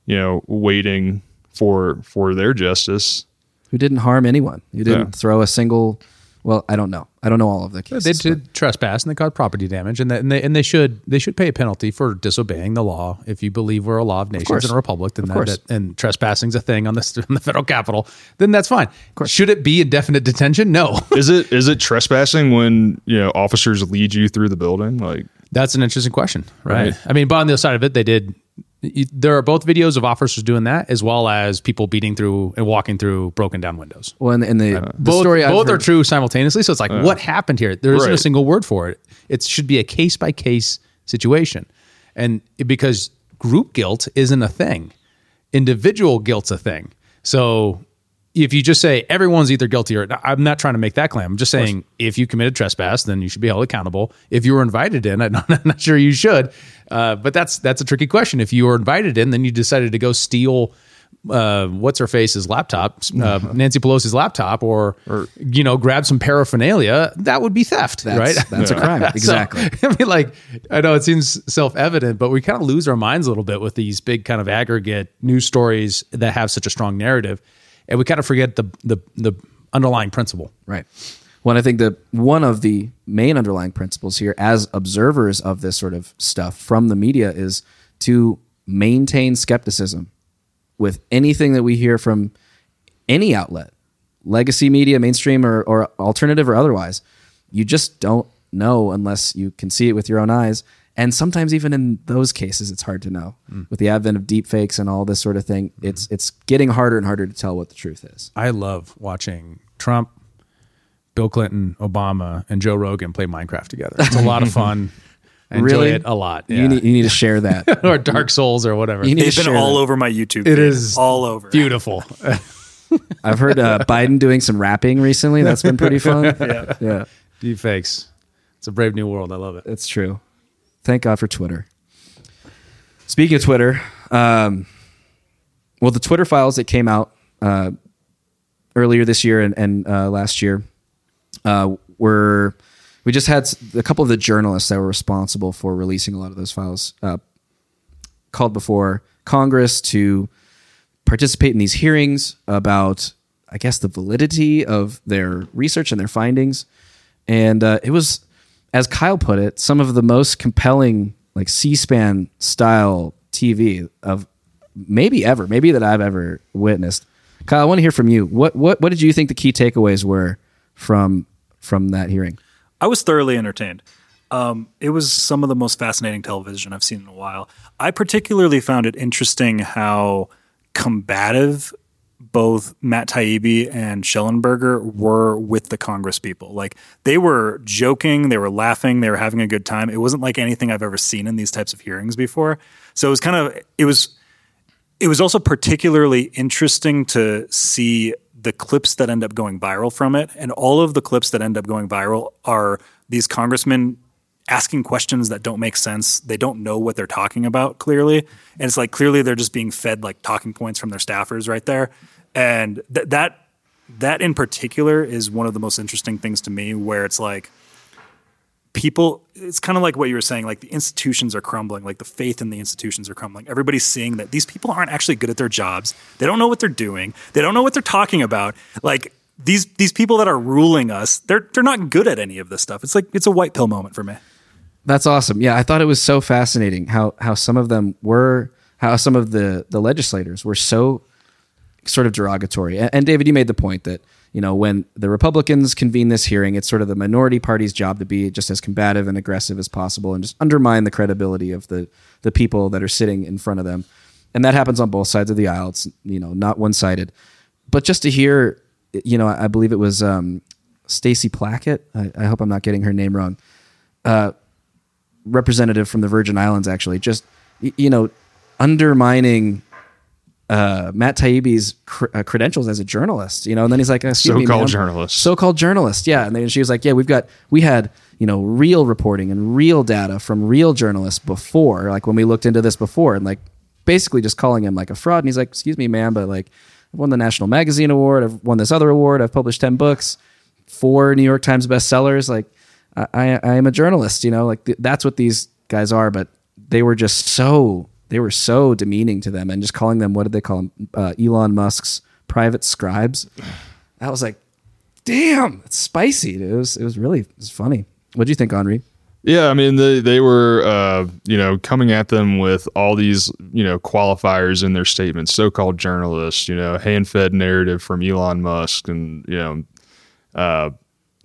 you know waiting for for their justice who didn't harm anyone. Who didn't Yeah. throw a single Well, I don't know. I don't know all of the cases. They but- did trespass and they caused property damage, and they, and they and they should they should pay a penalty for disobeying the law. If you believe we're a law of nations course. and a republic, then that, that- and trespassing's a thing on the [LAUGHS] on the federal capital, then that's fine. Should it be indefinite detention? No. [LAUGHS] is it is it trespassing when you know officers lead you through the building? Like, That's an interesting question, right? Right. I mean, but on the other side of it, they did. Y- There are both videos of officers doing that, as well as people beating through and walking through broken down windows. well, in the, in the, the both story I've both are true simultaneously. So it's like, what happened here? There isn't a single word for it. It should be a case by case situation, and it- because group guilt isn't a thing, individual guilt's a thing. So if you just say everyone's either guilty or I'm not trying to make that claim. I'm just saying if you committed trespass, then you should be held accountable. If you were invited in, [LAUGHS] I'm not, I'm not sure you should. Uh, but that's that's a tricky question. If you were invited in, then you decided to go steal uh, what's her face's laptop, uh, Nancy Pelosi's laptop, or, you know, grab some paraphernalia. That would be theft, That's, right? That's a [LAUGHS] crime. [LAUGHS] So, Exactly. I mean, like, I know it seems self evident, but we kind of lose our minds a little bit with these big kind of aggregate news stories that have such a strong narrative, and we kind of forget the the the underlying principle. Right. Well, I think that one of the main underlying principles here, as observers of this sort of stuff from the media, is to maintain skepticism with anything that we hear from any outlet, legacy media, mainstream, or, or alternative or otherwise. You just don't know unless you can see it with your own eyes. And sometimes, even in those cases, it's hard to know. With the advent of deep fakes and all this sort of thing, it's it's getting harder and harder to tell what the truth is. I love watching Trump, Bill Clinton, Obama, and Joe Rogan play Minecraft together. It's a lot of fun. [LAUGHS] I enjoy Really? it a lot. You, need, you need to share that. [LAUGHS] or Dark Souls or whatever. You need to been all that. over my YouTube. It is all over. Beautiful. [LAUGHS] I've heard uh, Biden doing some rapping recently. That's been pretty fun. yeah. yeah, Deep fakes. It's a brave new world. I love it. it's true. Thank God for Twitter. Speaking of Twitter, um, well, the Twitter files that came out uh, earlier this year and, and uh, last year uh, were we just had a couple of the journalists that were responsible for releasing a lot of those files uh, called before Congress to participate in these hearings about, I guess, the validity of their research and their findings. And uh, it was, as Kyle put it, some of the most compelling, like C-SPAN style TV of maybe ever, maybe that I've ever witnessed. Kyle, I want to hear from you. What what what did you think the key takeaways were from from that hearing? I was thoroughly entertained. Um, it was some of the most fascinating television I've seen in a while. I particularly found it interesting how combative both Matt Taibbi and Shellenberger were with the Congress people. Like they were joking, they were laughing, they were having a good time. It wasn't like anything I've ever seen in these types of hearings before. So it was kind of it was it was also particularly interesting to see the clips that end up going viral from it. And all of the clips that end up going viral are these congressmen asking questions that don't make sense. They don't know what they're talking about clearly. And it's like clearly they're just being fed like talking points from their staffers right there. And th- that that in particular is one of the most interesting things to me where it's like people it's kind of like what you were saying like the institutions are crumbling like the faith in the institutions are crumbling. Everybody's seeing that these people aren't actually good at their jobs. They don't know what they're doing. They don't know what they're talking about. Like these these people that are ruling us they're they're not good at any of this stuff. It's like it's a white pill moment for me. That's awesome. Yeah, I thought it was so fascinating how how some of them were how some of the the legislators were so sort of derogatory. And, and David, you made the point that you know when the Republicans convene this hearing, it's sort of the minority party's job to be just as combative and aggressive as possible and just undermine the credibility of the the people that are sitting in front of them. And that happens on both sides of the aisle. It's you know not one sided. But just to hear, you know, I believe it was um, Stacey Plaskett. I, I hope I'm not getting her name wrong representative from the Virgin Islands, actually, just you know, undermining uh, Matt Taibbi's cr- uh, credentials as a journalist. You know, and then he's like, Excuse me, So-called ma'am." journalist. so-called journalist. Yeah, and then she was like, yeah, we've got we had you know real reporting and real data from real journalists before, like when we looked into this before, and like basically just calling him like a fraud. And he's like, excuse me, ma'am, but like I've won the National Magazine Award, I've won this other award, I've published ten books, four New York Times bestsellers, like. I, I I am a journalist, you know, like th- that's what these guys are. But they were just so they were so demeaning to them, and just calling them what did they call them? Uh, Elon Musk's private scribes. I was like, damn, it's spicy. It was it was really it was funny. What do you think, Henri? Yeah, I mean they they were uh, you know coming at them with all these you know qualifiers in their statements, so-called journalists, you know, hand-fed narrative from Elon Musk, and you know, uh,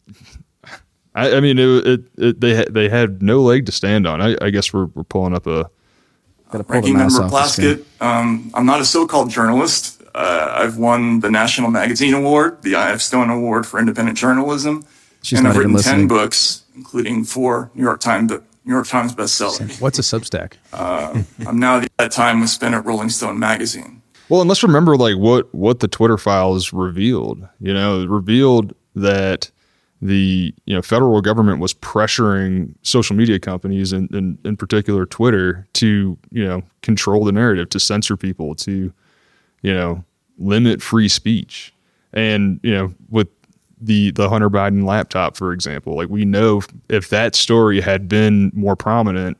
[LAUGHS] I, I mean it, it, it they they had no leg to stand on. I, I guess we're we're pulling up a Got to pull Ranking mouse Member off. Plaskett, um, I'm not a so-called journalist. Uh, I've won the National Magazine Award, the I.F. Stone Award for Independent Journalism, She's and I've written listening. ten books, including four New York Times New York Times bestsellers. What's a Substack? I'm now at that time was spent at Rolling Stone magazine. Well, and let's remember like what what the Twitter files revealed. You know, revealed that the you know federal government was pressuring social media companies and in, in particular Twitter to you know control the narrative, to censor people, to you know limit free speech, and you know with the the Hunter Biden laptop, for example, like we know if that story had been more prominent,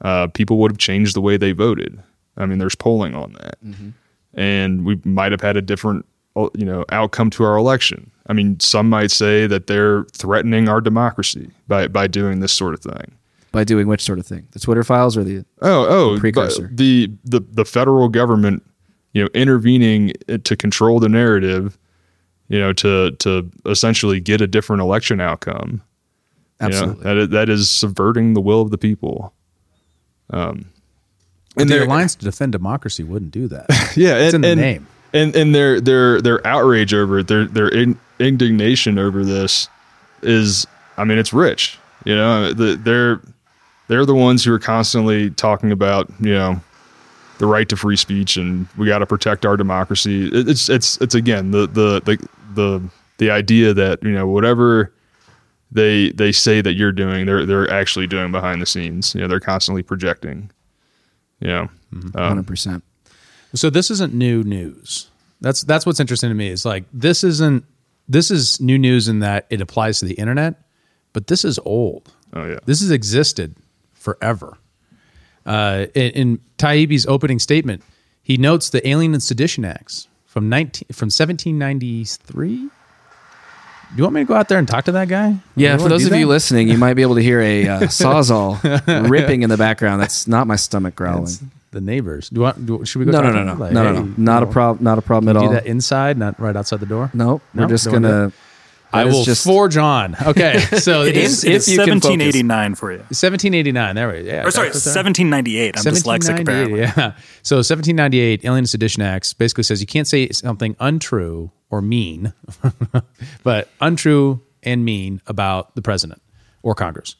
uh, people would have changed the way they voted. I mean, there's polling on that and we might have had a different you know outcome to our election. I mean, some might say that they're threatening our democracy by by doing this sort of thing. By doing which sort of thing? The Twitter files or the Oh, oh, Precursor. the the the federal government, you know, intervening to control the narrative, you know, to to essentially get a different election outcome. You know, absolutely? that is, that is subverting the will of the people. Um, and the they're- Alliance to Defend Democracy wouldn't do that. [LAUGHS] yeah, It's and, in the and, name. and and their their their outrage over it, their their in, indignation over this is, I mean, it's rich. You know, the, they're they're the ones who are constantly talking about you know the right to free speech and we got to protect our democracy. It- It's it's it's again the the the the the idea that you know whatever they they say that you're doing, they're they're actually doing behind the scenes. You know, they're constantly projecting. You know, mm-hmm. um, Hundred percent. So this isn't new news. That's that's what's interesting to me. Is like this isn't this is new news in that it applies to the internet, but this is old. oh yeah. This has existed forever. Uh, in, in Taibbi's opening statement, he notes the Alien and Sedition Acts from nineteen from seventeen ninety three. Do you want me to go out there and talk to that guy? Yeah, You for those of that? you listening, you might be able to hear a uh, [LAUGHS] sawzall [LAUGHS] ripping in the background. That's not my stomach growling. It's the neighbors. Do you want? Do, should we go? No, no, talk no, no, them? no, Like, no, no, hey, no. Not a problem. Not a problem at Do all. that inside, not right outside the door. No, we're just gonna. I will just- forge on. Okay, [LAUGHS] so It it's is, it is if you can focus. 1789 for you. 1789. There we go. Yeah, Or sorry, that's what they're- 1798. I'm dyslexic apparently. Yeah. So 1798 Alien Sedition Acts basically says you can't say something untrue or mean, [LAUGHS] but untrue and mean about the president or Congress.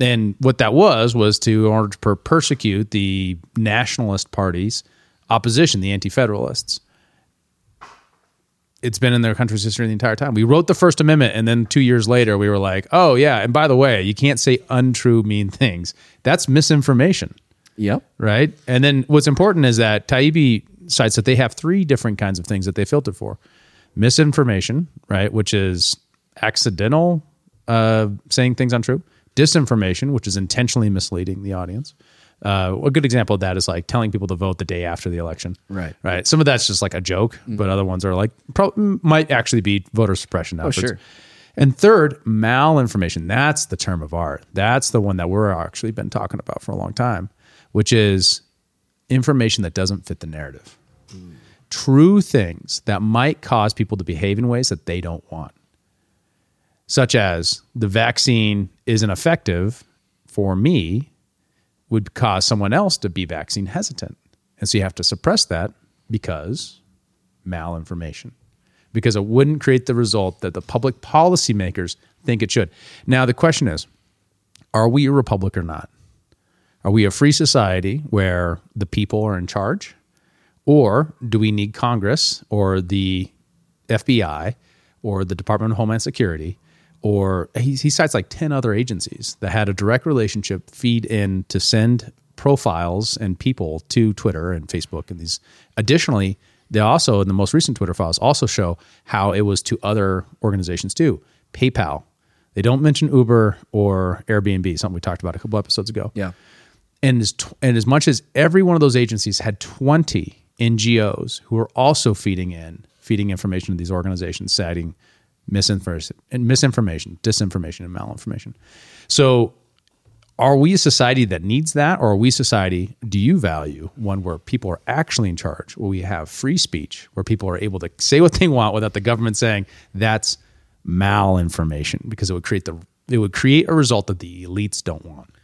And what that was was to in order to per- persecute the nationalist parties, opposition, the anti-federalists. It's been in their country's history the entire time. We wrote the First Amendment, and then two years later, we were like, "Oh yeah, and by the way, you can't say untrue, mean things. That's misinformation." Yep. right? And then what's important is that Taibbi cites that they have three different kinds of things that they filter for: misinformation, right, which is accidental uh, saying things untrue; disinformation, which is intentionally misleading the audience. Uh, a good example of that is like telling people to vote the day after the election. Right. Right. Some of that's just like a joke, but other ones are like pro- might actually be voter suppression efforts. sure. And third, malinformation. That's the term of art. That's the one that we're actually been talking about for a long time, which is information that doesn't fit the narrative. True things that might cause people to behave in ways that they don't want. Such as the vaccine isn't effective for me would cause someone else to be vaccine hesitant. And so you have to suppress that because malinformation because it wouldn't create the result that the public policymakers think it should. Now, the question is are we a republic or not? Are we a free society where the people are in charge? Or do we need Congress or the FBI or the Department of Homeland Security? Or he, he cites like 10 other agencies that had a direct relationship feed in to send profiles and people to Twitter and Facebook and these. Additionally, they also, in the most recent Twitter files, also show how it was to other organizations too. PayPal. They don't mention Uber or Airbnb, something we talked about a couple episodes ago Yeah. and as, tw- and as much as every one of those agencies had 20 NGOs who were also feeding in, feeding information to these organizations, citing misinformation, misinformation, disinformation, and malinformation. So, are we a society that needs that, or are we a society? Do you value one where people are actually in charge, where we have free speech, where people are able to say what they want without the government saying that's malinformation, because it would create the it would create a result that the elites don't want.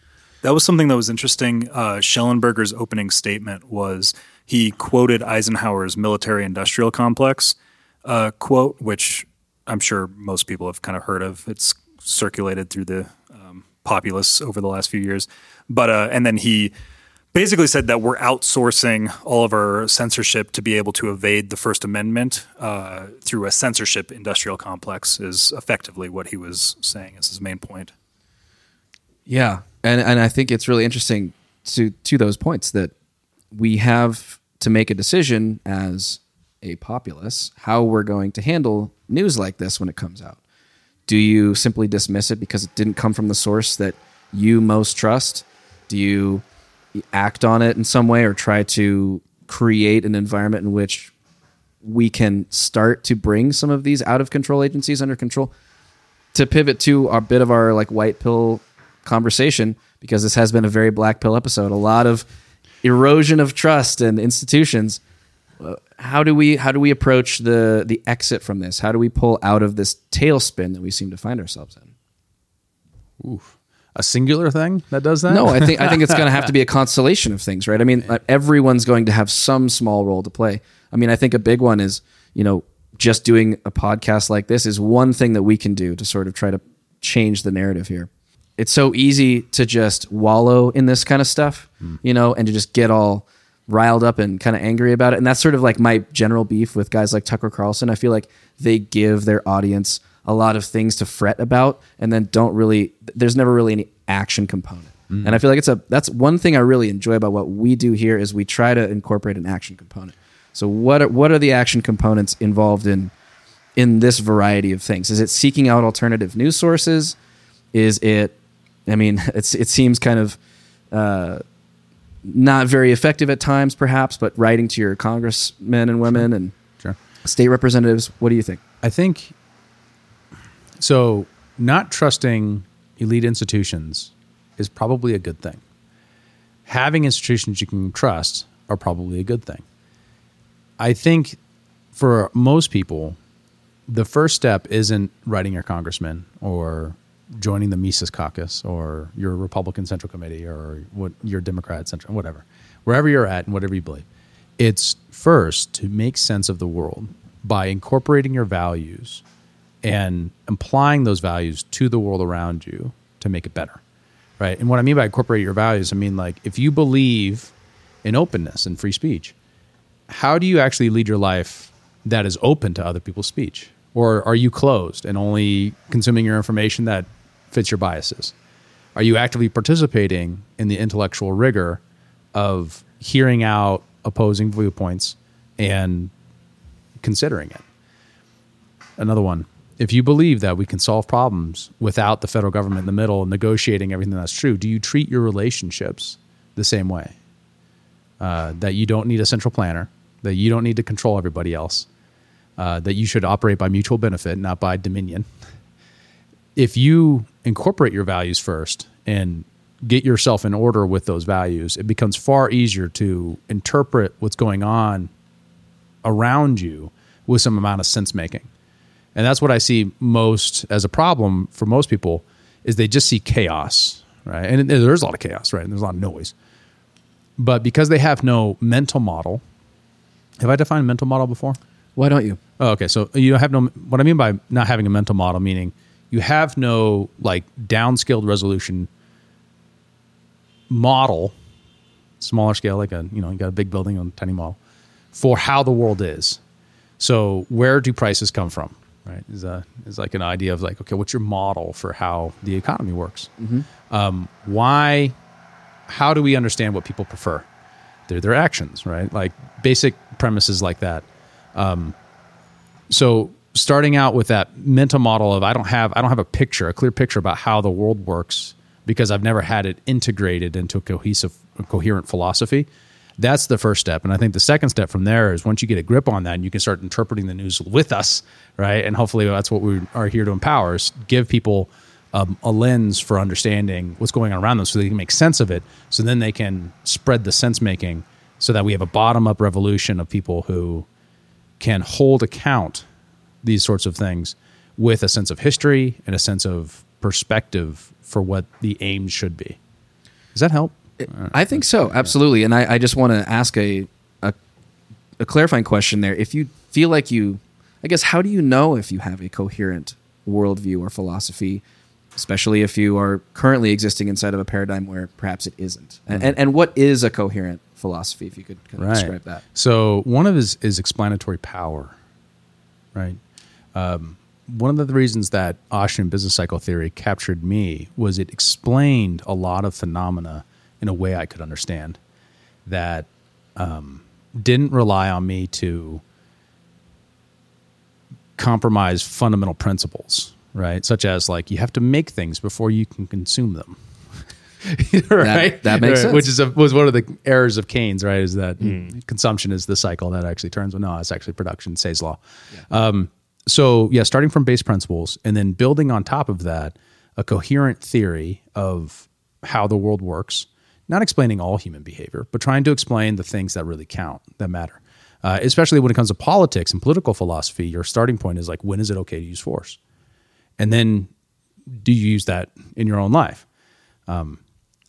That was something that was interesting. Uh, Shellenberger's opening statement was he quoted Eisenhower's military industrial complex uh, quote, which I'm sure most people have kind of heard of. It's circulated through the um, populace over the last few years. But uh, and then he basically said that we're outsourcing all of our censorship to be able to evade the First Amendment uh, through a censorship industrial complex. Is effectively what he was saying as his main point. Yeah, and and I think it's really interesting to to those points that we have to make a decision as a populace how we're going to handle news like this when it comes out. Do you simply dismiss it because it didn't come from the source that you most trust? Do you act on it in some way or try to create an environment in which we can start to bring some of these out of control agencies under control? To pivot to a bit of our like white pill conversation, because this has been a very black pill episode, a lot of erosion of trust in institutions uh, how do we how do we approach the the exit from this? How do we pull out of this tailspin that we seem to find ourselves in? Oof. A singular thing that does that? No, I think I think it's going to have to be a [LAUGHS] constellation of things, right? I mean, everyone's going to have some small role to play. I mean, I think a big one is, you know, just doing a podcast like this is one thing that we can do to sort of try to change the narrative here. It's so easy to just wallow in this kind of stuff, mm. you know, and to just get all riled up and kind of angry about it. And that's sort of like my general beef with guys like Tucker Carlson. I feel like they give their audience a lot of things to fret about and then don't really there's never really any action component. Mm-hmm. And I feel like it's a that's one thing I really enjoy about what we do here is we try to incorporate an action component. So what are, what are the action components involved in in this variety of things? Is it seeking out alternative news sources? Is it I mean, [LAUGHS] it's it seems kind of uh, not very effective at times, perhaps, but writing to your congressmen and women and sure. state representatives. What do you think? I think so. Not trusting elite institutions is probably a good thing. Having institutions you can trust are probably a good thing. I think for most people, the first step isn't writing your congressman or joining the Mises caucus or your Republican Central Committee or what your Democrat Central, whatever, wherever you're at and whatever you believe. It's first to make sense of the world by incorporating your values and applying those values to the world around you to make it better. Right. And what I mean by incorporate your values, I mean like if you believe in openness and free speech, how do you actually lead your life that is open to other people's speech? Or are you closed and only consuming your information that fits your biases? Are you actively participating in the intellectual rigor of hearing out opposing viewpoints and considering it? Another one. If you believe that we can solve problems without the federal government in the middle negotiating everything that's true, do you treat your relationships the same way? Uh, that you don't need a central planner, that you don't need to control everybody else, uh, that you should operate by mutual benefit, not by dominion. If you incorporate your values first and get yourself in order with those values, it becomes far easier to interpret what's going on around you with some amount of sense making. And that's what I see most as a problem for most people is they just see chaos, right? And there's a lot of chaos, right? And there's a lot of noise. But because they have no mental model, have I defined mental model before? Why don't you? Oh, okay. So you have no. What I mean by not having a mental model, meaning you have no like downscaled resolution model, smaller scale, like a you know you got a big building on a tiny model for how the world is. So where do prices come from? Right is a is like an idea of like okay, what's your model for how the economy works? Mm-hmm. Um, why? How do we understand what people prefer? They're their actions, right? Like basic premises like that. Um, so starting out with that mental model of I don't have I don't have a picture, a clear picture about how the world works because I've never had it integrated into a cohesive, a coherent philosophy. That's the first step. And I think the second step from there is once you get a grip on that and you can start interpreting the news with us, right? And hopefully that's what we are here to empower is give people um, a lens for understanding what's going on around them so they can make sense of it. So then they can spread the sense making so that we have a bottom up revolution of people who can hold account these sorts of things with a sense of history and a sense of perspective for what the aim should be. Does that help? I think so, absolutely. And I, I just want to ask a, a a clarifying question there. If you feel like you, I guess, how do you know if you have a coherent worldview or philosophy, especially if you are currently existing inside of a paradigm where perhaps it isn't? And, mm-hmm. and, and what is a coherent philosophy? If you could kind of describe that. So one of his is explanatory power, right? Um, one of the reasons that Austrian business cycle theory captured me was it explained a lot of phenomena in a way I could understand that um, didn't rely on me to compromise fundamental principles, right? Such as like you have to make things before you can consume them. [LAUGHS] right? that makes sense. Which is a, was one of the errors of Keynes, right? Is that consumption is the cycle that actually turns. Well, no, it's actually production. Say's law. Um, so yeah, starting from base principles and then building on top of that a coherent theory of how the world works. Not explaining all human behavior, but trying to explain the things that really count, that matter. Uh, especially when it comes to politics and political philosophy, your starting point is like, when is it okay to use force? And then do you use that in your own life?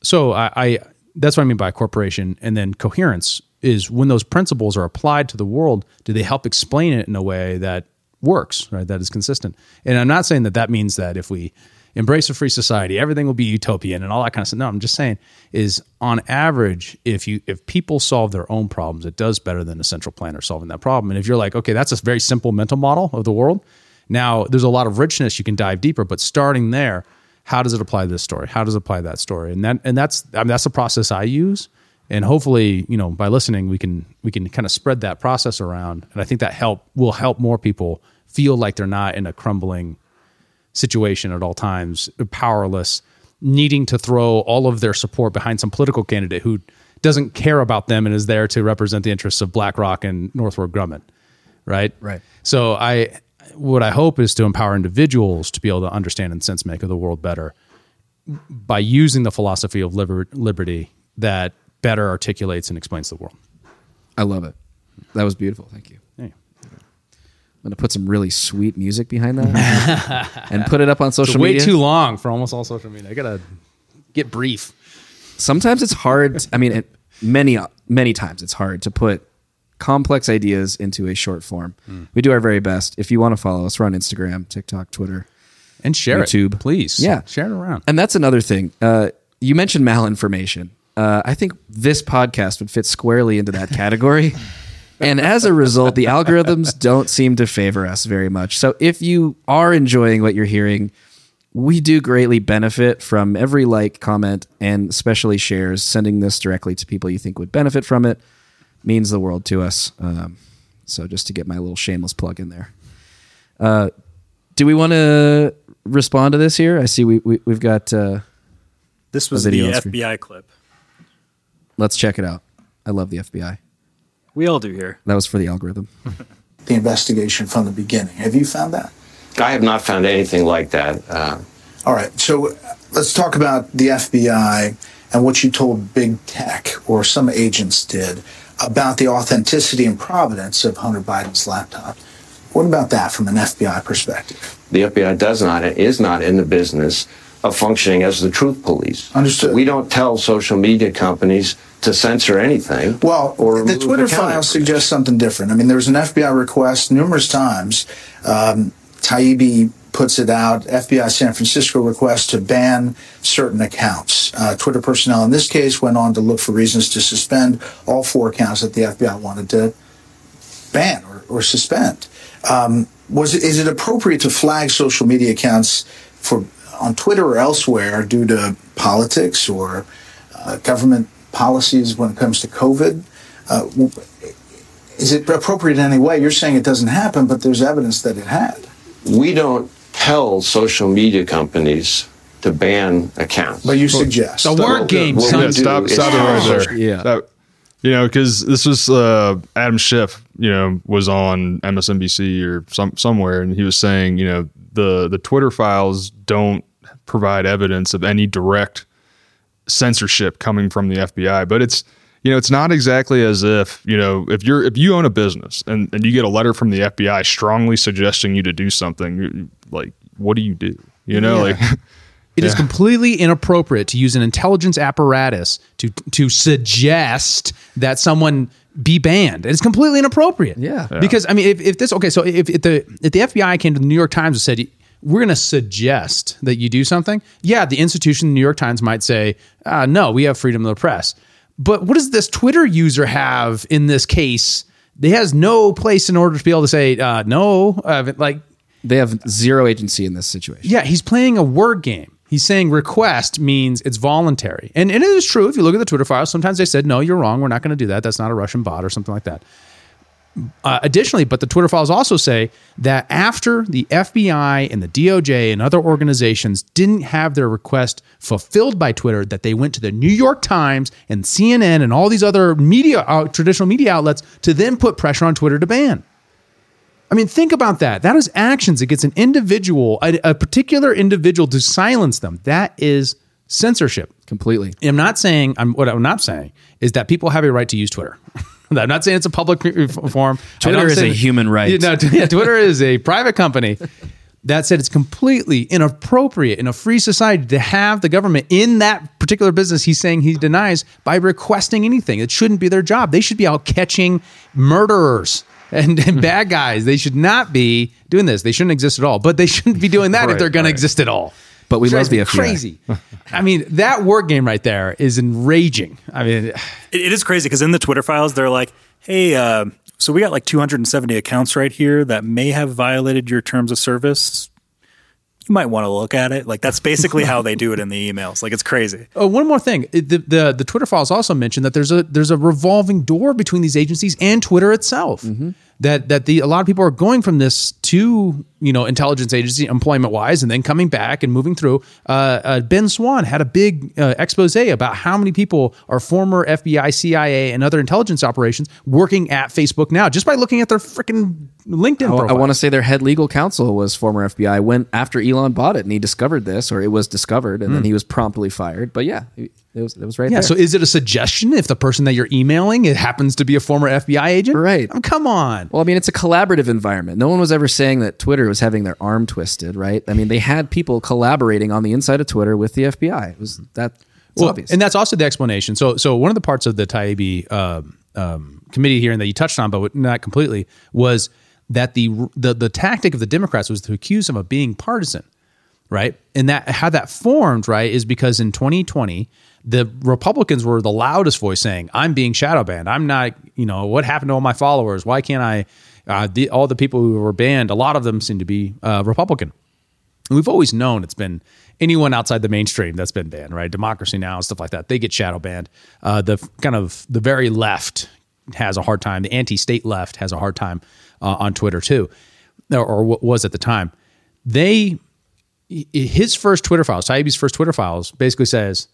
So I, I that's what I mean by corporation. And then coherence is when those principles are applied to the world, do they help explain it in a way that works, right? That is consistent. And I'm not saying that that means that if we embrace a free society, everything will be utopian and all that kind of stuff. No, I'm just saying is on average, if you if people solve their own problems, it does better than a central planner solving that problem. And if you're like, okay, that's a very simple mental model of the world. Now there's a lot of richness you can dive deeper, but starting there, how does it apply to this story? How does it apply to that story? And that and that's I mean, that's the process I use. And hopefully, you know, by listening, we can we can kind of spread that process around. And I think that help will help more people feel like they're not in a crumbling situation at all times, powerless, needing to throw all of their support behind some political candidate who doesn't care about them and is there to represent the interests of BlackRock and Northrop Grumman, right? Right. So I, what I hope is to empower individuals to be able to understand and sense make of the world better by using the philosophy of liber- liberty that better articulates and explains the world. I love it. That was beautiful. Thank you. Yeah. I'm going to put some really sweet music behind that [LAUGHS] and put it up on social media. It's way media. too long for almost all social media. I gotta get brief. sometimes it's hard. I mean, it, many many times it's hard to put complex ideas into a short form. We do our very best. If you want to follow us, we're on Instagram, TikTok, Twitter, And share YouTube. it, please. Yeah. share it around. and that's another thing. Uh, you mentioned malinformation. Uh, I think this podcast would fit squarely into that category. [LAUGHS] and as a result, the algorithms don't seem to favor us very much. So if you are enjoying what you're hearing, we do greatly benefit from every like, comment, and especially shares. Sending this directly to people you think would benefit from it means the world to us. Um, so just to get my little shameless plug in there. Uh, do we want to respond to this here? I see we, we we've got. Uh, This was A the video. FBI clip. let's check it out. I love the FBI. We all do here. That was for the algorithm. [LAUGHS] the investigation from the beginning. Have you found that? I have not found anything like that. Uh, All right, so uh, let's talk about the FBI and what you told big tech or some agents did about the authenticity and provenance of Hunter Biden's laptop. What about that from an FBI perspective? the FBI does not and is not in the business of functioning as the truth police. Understood. We don't tell social media companies to censor anything. Well, or the Twitter file suggests something different. I mean, there was an FBI request numerous times. Um, Taibbi puts it out. FBI San Francisco request to ban certain accounts. Uh, Twitter personnel in this case went on to look for reasons to suspend all four accounts that the FBI wanted to ban or, or suspend. Um, was is it appropriate to flag social media accounts for on Twitter or elsewhere due to politics or uh, government policies when it comes to COVID? Uh, is it appropriate in any way? You're saying it doesn't happen, but there's evidence that it had. We don't tell social media companies to ban accounts. But you suggest. The word game, what we son. Yeah, stop, is stop it right there. Yeah. That- You know, because this was uh, Adam Schiff. You know, was on MSNBC or some somewhere, and he was saying, you know, the the Twitter files don't provide evidence of any direct censorship coming from the FBI, but it's you know, it's not exactly as if, you know, if you're if you own a business and, and you get a letter from the FBI strongly suggesting you to do something, like, what do you do? You know, like [LAUGHS] It is completely inappropriate to use an intelligence apparatus to to suggest that someone be banned. It's completely inappropriate. Yeah. Yeah. Because I mean, if, if this okay, so if, if the if the FBI came to the New York Times and said we're going to suggest that you do something, yeah, the institution, the New York Times, might say, uh, no, we have freedom of the press. But what does this Twitter user have in this case? He has no place in order to be able to say uh, no. Uh, like They have zero agency in this situation. yeah, he's playing a word game. He's saying request means it's voluntary. And, and it is true. If you look at the Twitter files, sometimes they said, no, you're wrong. We're not going to do that. That's not a Russian bot or something like that. Uh, additionally, but the Twitter files also say that after the FBI and the DOJ and other organizations didn't have their request fulfilled by Twitter, that they went to the New York Times and CNN and all these other media, uh, traditional media outlets to then put pressure on Twitter to ban. I mean, think about that. That is actions. It gets an individual, a, a particular individual to silence them. That is censorship. Completely. I'm not saying, I'm, what I'm not saying is that people have a right to use Twitter. [LAUGHS] I'm not saying it's a public forum. Twitter is a human right. No, yeah, Twitter [LAUGHS] is a private company. That said, it's completely inappropriate in a free society to have the government in that particular business he's saying he denies by requesting anything. It shouldn't be their job. They should be out catching murderers and, and hmm. bad guys. They should not be doing this. They shouldn't exist at all. But they shouldn't be doing that if they're going right. to exist at all. But we love the me FBI. crazy. I mean, that word game right there is enraging. I mean, [SIGHS] It, it is crazy because in the Twitter files, they're like, hey, uh, so we got like 270 accounts right here that may have violated your terms of service. You might want to look at it. Like that's basically how they do it in the emails. Like it's crazy. Oh, one more thing. The, the the Twitter files also mentioned that there's a there's a revolving door between these agencies and Twitter itself. That that the a lot of people are going from this to you know intelligence agency employment wise, and then coming back and moving through. Uh, uh, ben Swann had a big uh, expose about how many people are former FBI, CIA, and other intelligence operations working at Facebook now, just by looking at their freaking LinkedIn I, profile. want to say their head legal counsel was former FBI. Went after Elon bought it and he discovered this, or it was discovered, and then he was promptly fired. But yeah, it was it was right yeah. there. So is it a suggestion if the person that you're emailing it happens to be a former FBI agent? Right. Oh, come on. Well, I mean, it's a collaborative environment. No one was ever saying that Twitter was having their arm twisted, right? I mean, they had people collaborating on the inside of Twitter with the FBI. It was that Well, obvious. and that's also the explanation. So, so one of the parts of the Taibbi um, um, committee hearing that you touched on, but not completely, was that the the the tactic of the Democrats was to accuse them of being partisan, right? And that how that formed, right, is because in 2020 the Republicans were the loudest voice saying, "I'm being shadow banned. I'm not. You know what happened to all my followers? Why can't I?" Uh, the, all the people who were banned, a lot of them seem to be uh, Republican. And we've always known it's been anyone outside the mainstream that's been banned, right? Democracy Now! and stuff like that. They get shadow banned. Uh, the kind of the very left has a hard time. The anti-state left has a hard time uh, on Twitter too, or, or was at the time. They his first Twitter files, Taibbi's first Twitter files, basically says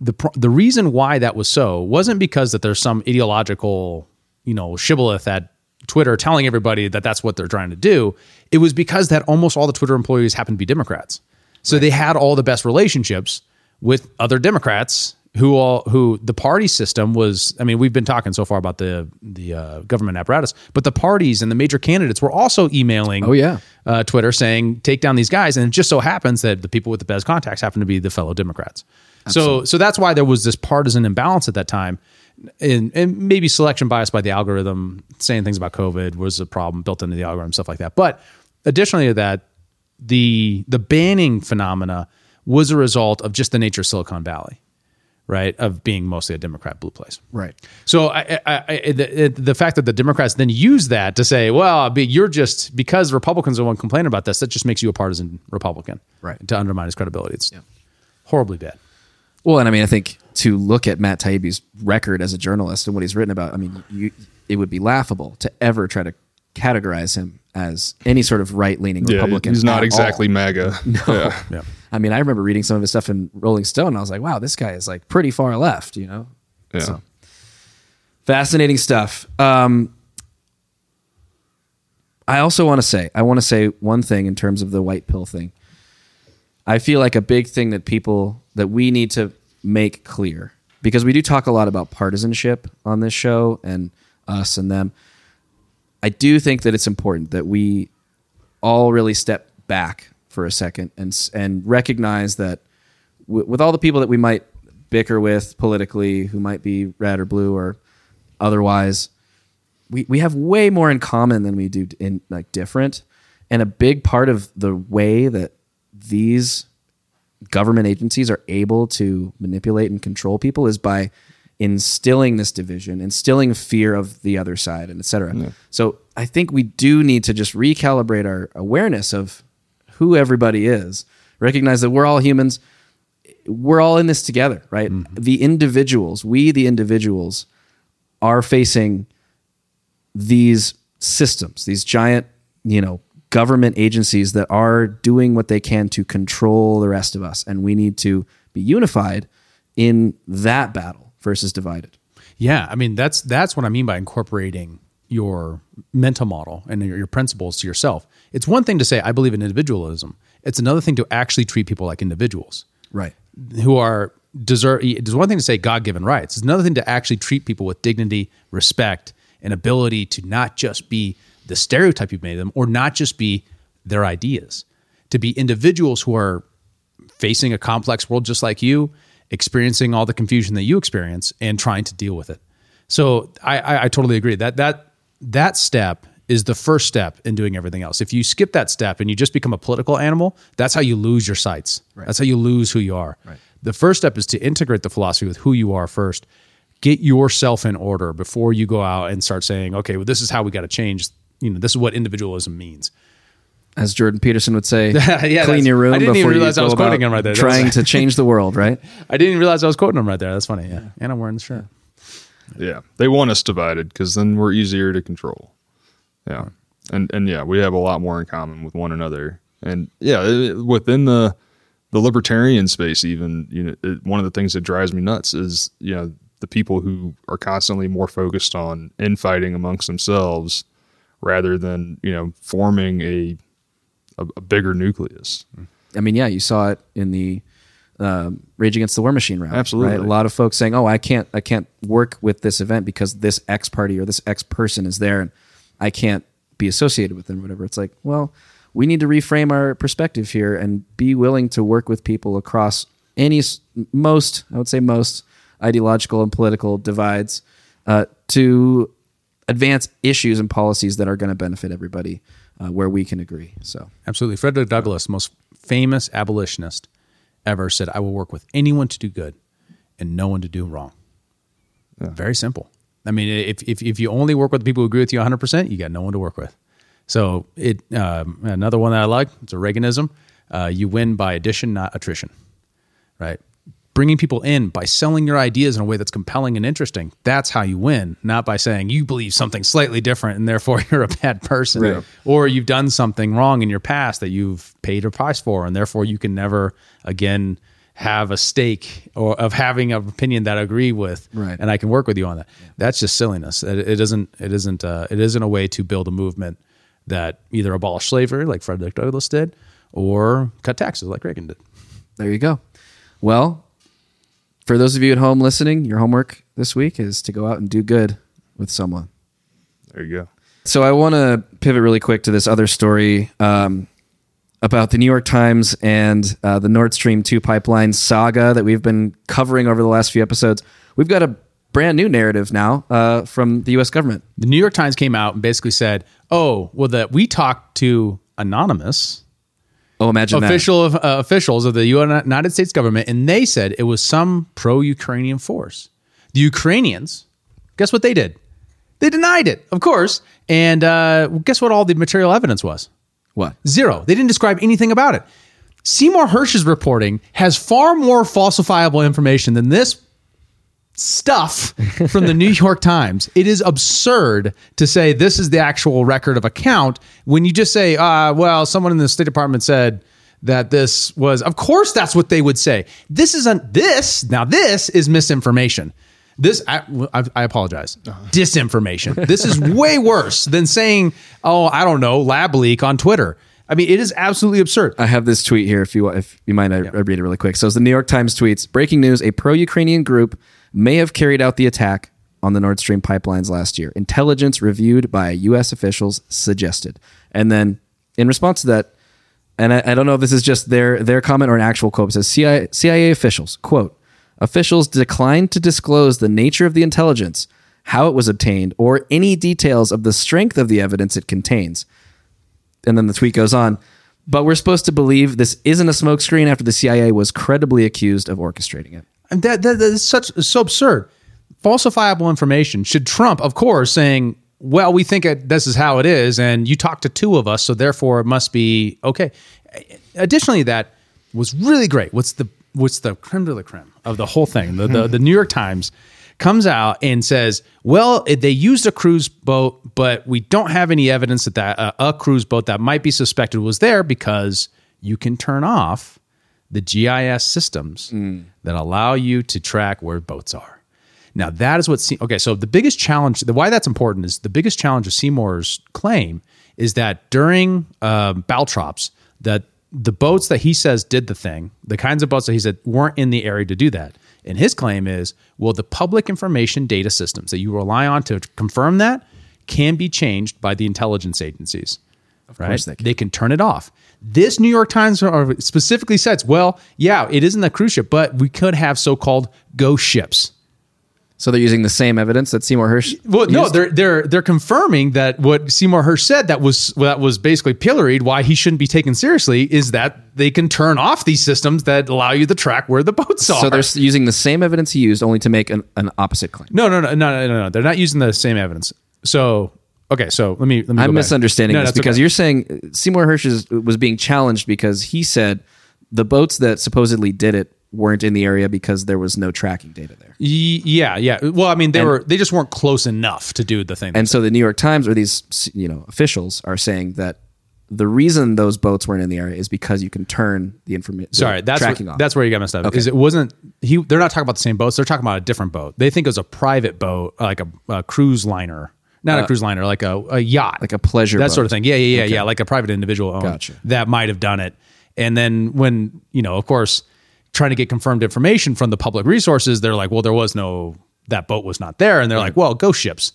the the reason why that was so wasn't because that there's some ideological you know shibboleth at Twitter telling everybody that that's what they're trying to do. It was because that almost all the Twitter employees happen to be Democrats, so they had all the best relationships with other Democrats who all who the party system was. I mean, we've been talking so far about the the uh, government apparatus, but the parties and the major candidates were also emailing. Oh, yeah. uh, Twitter saying take down these guys, and it just so happens that the people with the best contacts happen to be the fellow Democrats. So so that's why there was this partisan imbalance at that time. And, and maybe selection bias by the algorithm saying things about COVID was a problem built into the algorithm, stuff like that. But additionally to that, the the banning phenomena was a result of just the nature of Silicon Valley, right? Of being mostly a Democrat blue place. right. So I, I, I, the, the fact that the Democrats then use that to say, well, you're just because Republicans are the one complaining about this, that just makes you a partisan Republican, Right. To undermine his credibility. It's horribly bad. Well, and I mean, I think to look at Matt Taibbi's record as a journalist and what he's written about, I mean, you, it would be laughable to ever try to categorize him as any sort of right leaning Yeah, Republican. he's not at exactly all. MAGA. [LAUGHS] Yeah. Yeah. I mean, I remember reading some of his stuff in Rolling Stone. And I was like, wow, this guy is like pretty far left, you know? Yeah. So, Fascinating stuff. Um, I also want to say, I want to say one thing in terms of the white pill thing. I feel like a big thing that people that we need to make clear because we do talk a lot about partisanship on this show and us and them. I do think that it's important that we all really step back for a second and and recognize that w- with all the people that we might bicker with politically, who might be red or blue or otherwise, we, we have way more in common than we do in like different. And a big part of the way that these government agencies are able to manipulate and control people is by instilling this division, instilling fear of the other side, and et cetera. So I think we do need to just recalibrate our awareness of who everybody is, recognize that we're all humans, we're all in this together, right? Mm-hmm. The individuals, we the individuals, are facing these systems, these giant, you know, government agencies that are doing what they can to control the rest of us. And we need to be unified in that battle versus divided. Yeah, I mean that's that's what I mean by incorporating your mental model and your, your principles to yourself. It's one thing to say I believe in individualism. It's another thing to actually treat people like individuals Right. who are deserve. It's one thing to say God given rights. It's another thing to actually treat people with dignity, respect, and ability to not just be the stereotype you've made them, or not just be their ideas. To be individuals who are facing a complex world just like you, experiencing all the confusion that you experience, and trying to deal with it. So I, I, I totally agree that that that step is the first step in doing everything else. If you skip that step and you just become a political animal, that's how you lose your sights. That's how you lose who you are. The first step is to integrate the philosophy with who you are first. Get yourself in order before you go out and start saying, okay, well, this is how we got to change. You know, this is what individualism means. As Jordan Peterson would say, [LAUGHS] Yeah, clean your room I didn't even before you realize I go was about quoting him right there. Trying to [LAUGHS] change the world, right? [LAUGHS] I didn't realize I was quoting him right there. That's funny. Yeah. And I'm wearing the shirt. Yeah, they want us divided because then we're easier to control. Yeah, and and yeah, we have a lot more in common with one another. And yeah, within the the libertarian space, even you know, it, one of the things that drives me nuts is you know the people who are constantly more focused on infighting amongst themselves rather than you know forming a a, a bigger nucleus. I mean, yeah, you saw it in the um, Rage Against the War Machine round. Absolutely. right? a lot of folks saying, "Oh, I can't, I can't work with this event because this X party or this X person is there, and I can't be associated with them." Whatever. It's like, well, we need to reframe our perspective here and be willing to work with people across any most, I would say, most ideological and political divides uh, to advance issues and policies that are going to benefit everybody uh, where we can agree. So. Absolutely. Frederick Douglass, most famous abolitionist ever, said, I will work with anyone to do good and no one to do wrong. Very simple. I mean, if, if, if you only work with people who agree with you 100%, you got no one to work with. So it um, another one that I like, it's a Reaganism. Uh, you win by addition, not attrition, right? Bringing people in by selling your ideas in a way that's compelling and interesting. That's how you win, not by saying you believe something slightly different and therefore [LAUGHS] you're a bad person Right. or you've done something wrong in your past that you've paid a price for and therefore you can never again have a stake or of having an opinion that I agree with Right. and I can work with you on that. That's just silliness. It, it isn't it isn't uh, it isn't a way to build a movement that either abolish slavery like Frederick Douglass did or cut taxes like Reagan did. There you go. Well, for those of you at home listening, your homework this week is to go out and do good with someone. There you go. So I want to pivot really quick to this other story um, about the New York Times and uh, the Nord Stream 2 pipeline saga that we've been covering over the last few episodes. We've got a brand new narrative now uh, from the U.S. government. The New York Times came out and basically said, "Oh, well that we talked to anonymous Oh, imagine that. official uh, officials of the United States government, and they said it was some pro-Ukrainian force. The Ukrainians, guess what they did? They denied it, of course. And uh, guess what? All the material evidence was What? zero. They didn't describe anything about it. Seymour Hersh's reporting has far more falsifiable information than this stuff from the New York Times. It is absurd to say this is the actual record of account when you just say, uh, well, someone in the State Department said that this was of course that's what they would say. This isn't this now this is misinformation. This I, I, I apologize. Disinformation. [LAUGHS] This is way worse than saying, "Oh, I don't know, lab leak on Twitter." I mean, it is absolutely absurd. I have this tweet here. If you if you mind, I, I read it really quick. So, it's the New York Times tweets, breaking news: a pro-Ukrainian group may have carried out the attack on the Nord Stream pipelines last year. Intelligence reviewed by U.S. officials suggested. And then, in response to that, and I, I don't know if this is just their their comment or an actual quote, it says CIA, CIA officials quote officials declined to disclose the nature of the intelligence, how it was obtained, or any details of the strength of the evidence it contains. And then the tweet goes on. But we're supposed to believe this isn't a smokescreen after the CIA was credibly accused of orchestrating it. And that, that, that is such so absurd. Falsifiable information should trump, of course, saying, "Well, we think it, this is how it is, and you talked to two of us, so therefore it must be okay." Additionally, that was really great. What's the what's the creme de la creme of the whole thing? The the, the New York Times comes out and says, "Well, they used a cruise boat, but we don't have any evidence that that uh, a cruise boat that might be suspected was there because you can turn off the GIS systems that allow you to track where boats are." Now that is what Se- okay. So the biggest challenge, the why that's important is the biggest challenge of Seymour's claim is that during um, BALTOPS, that the boats that he says did the thing, the kinds of boats that he said weren't in the area to do that. And his claim is, well, the public information data systems that you rely on to confirm that can be changed by the intelligence agencies. Of right? course they can. They can turn it off. This New York Times specifically says, well, yeah, it isn't a cruise ship, but we could have so-called ghost ships. So they're using the same evidence that Seymour Hersh. Well, no, they're they're they're confirming that what Seymour Hersh said that was that was basically pilloried. Why he shouldn't be taken seriously is that they can turn off these systems that allow you to track where the boats are. So they're using the same evidence he used, only to make an, an opposite claim. no, no, no, no, no, no, no. They're not using the same evidence. So okay, so let me let me. I'm misunderstanding No, this because okay. you're saying uh, Seymour Hersh is, was being challenged because he said the boats that supposedly did it weren't in the area because there was no tracking data there. Yeah, yeah. Well, I mean, they And- were they just weren't close enough to do the thing. And so the New York Times or these you know officials are saying that the reason those boats weren't in the area is because you can turn the information. Sorry, that's tracking where, off. that's where you got messed up. Okay. Is it wasn't he? They're not talking about the same boats. They're talking about a different boat. They think it was a private boat, like a, a cruise liner, not a cruise liner, like a, a yacht, Uh, like a pleasure that boat. sort of thing. Yeah, yeah, yeah, yeah. Like a private individual owned Gotcha. that might have done it. And then when you know, of course, trying to get confirmed information from the public resources, they're like, well, there was no that boat was not there, and they're like, well, ghost ships.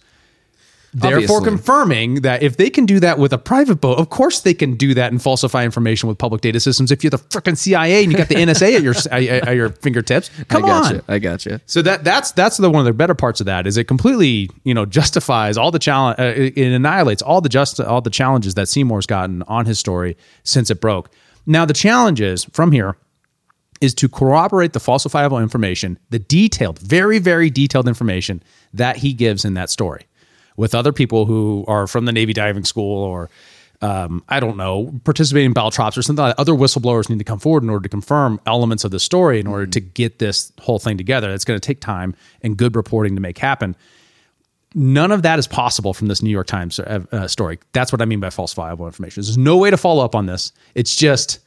Therefore, Obviously. confirming that if they can do that with a private boat, of course they can do that and falsify information with public data systems. If you're the freaking CIA and you got the [LAUGHS] NSA at your at, your fingertips, come I gotcha. on. I gotcha. So that that's that's the one of the better parts of that is it completely you know justifies all the challenge. Uh, it it annihilates all the just all the challenges that Seymour's gotten on his story since it broke. Now the challenge is from here is to corroborate the falsifiable information, the detailed, very, very detailed information that he gives in that story with other people who are from the Navy diving school or, um, I don't know, participating in battle BALTOPS or something like that. Other whistleblowers need to come forward in order to confirm elements of the story in order to get this whole thing together. It's going to take time and good reporting to make happen. None of that is possible from this New York Times uh, uh, story. That's what I mean by falsifiable information. There's no way to follow up on this. It's just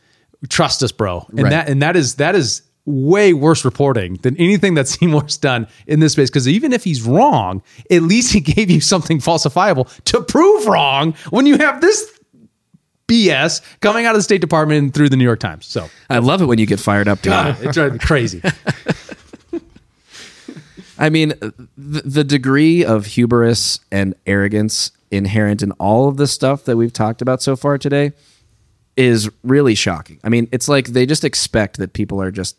trust us, bro. And Right. that and that is that is way worse reporting than anything that [LAUGHS] Seymour's done in this space. Because even if he's wrong, at least he [LAUGHS] gave you something falsifiable to prove wrong when you have this BS coming out of the State Department and through the New York Times. So I love it when you get fired up. God, it drives me crazy. [LAUGHS] I mean, the, the degree of hubris and arrogance inherent in all of the stuff that we've talked about so far today is really shocking. I mean, it's like they just expect that people are just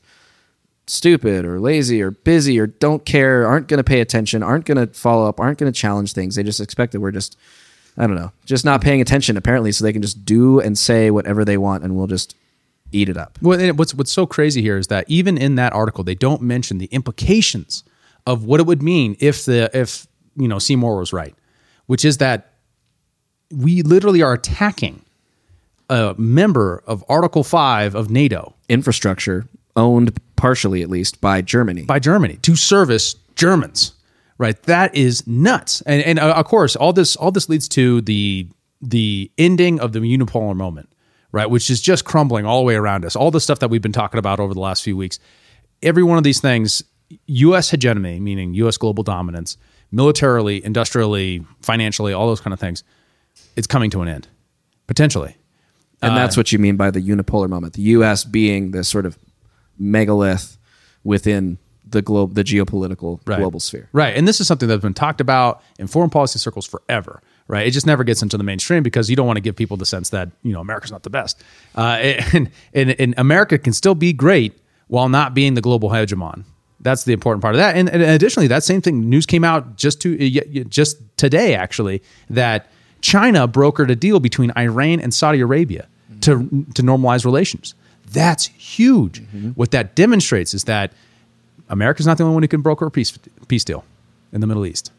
stupid or lazy or busy or don't care, aren't going to pay attention, aren't going to follow up, aren't going to challenge things. They just expect that we're just, I don't know, just not paying attention apparently, so they can just do and say whatever they want and we'll just eat it up. Well, and what's what's so crazy here is that even in that article, they don't mention the implications of what it would mean if the if you know Seymour was right, which is that we literally are attacking a member of Article Five of NATO Infrastructure owned partially, at least, by Germany. by Germany to service Germans. Right, that is nuts, and and uh, of course, all this all this leads to the the ending of the unipolar moment, right, which is just crumbling all the way around us. All the stuff that we've been talking about over the last few weeks, every one of these things, U.S. hegemony, meaning U.S. global dominance, militarily, industrially, financially, all those kind of things, it's coming to an end, potentially. And that's what you mean by the unipolar moment. The U.S. being the sort of megalith within the globe, the geopolitical global sphere. Right. And this is something that's been talked about in foreign policy circles forever. Right. It just never gets into the mainstream because you don't want to give people the sense that, you know, America's not the best. Uh, [LAUGHS] and, and, and America can still be great while not being the global hegemon. That's the important part of that. And, and additionally, that same thing news came out just to just today actually that China brokered a deal between Iran and Saudi Arabia to to normalize relations. That's huge. Mm-hmm. What that demonstrates is that America's not the only one who can broker a peace peace deal in the Middle East.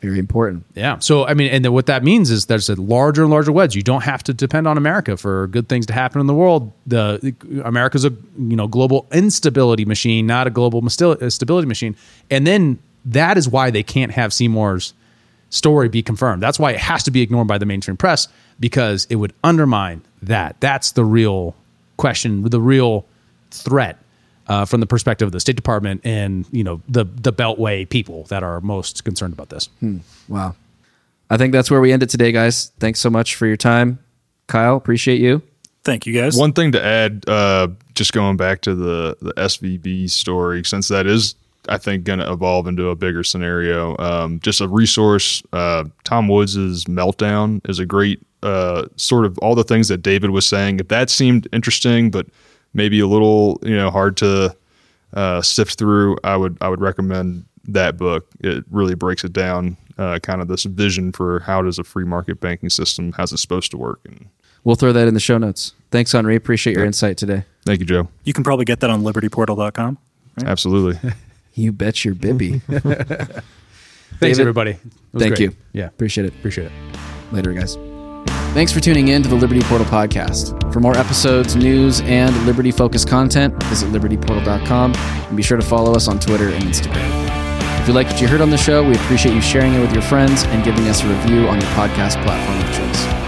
Very important. Yeah. So I mean, and then what that means is there's a larger and larger wedge. You don't have to depend on America for good things to happen in the world. The America's a you know global instability machine, not a global stability machine. And then that is why they can't have Seymour's story be confirmed. That's why it has to be ignored by the mainstream press because it would undermine that. That's the real question, the real threat uh, from the perspective of the State Department and you know the the Beltway people that are most concerned about this. Wow. I think that's where we end it today, guys. Thanks so much for your time. Kyle, appreciate you. Thank you, guys. One thing to add, uh, just going back to the the SVB story, since that is, I think, going to evolve into a bigger scenario. Um, just a resource. Uh, Tom Woods' meltdown is a great uh, sort of all the things that David was saying. If that seemed interesting, but maybe a little, you know, hard to uh, sift through, I would I would recommend that book. It really breaks it down, uh, kind of this vision for how does a free market banking system, how's it supposed to work, and We'll throw that in the show notes. Thanks, Henri. Appreciate your insight today. Thank you, Joe. You can probably get that on libertyportal.com. Absolutely. [LAUGHS] You bet your bibby. [LAUGHS] [LAUGHS] Thanks, David, everybody. Thank great. you. Yeah, Appreciate it. appreciate it. Later, guys. Thanks for tuning in to the Liberty Portal podcast. For more episodes, news, and Liberty focused content, visit libertyportal.com and be sure to follow us on Twitter and Instagram. If you like what you heard on the show, we appreciate you sharing it with your friends and giving us a review on your podcast platform of choice.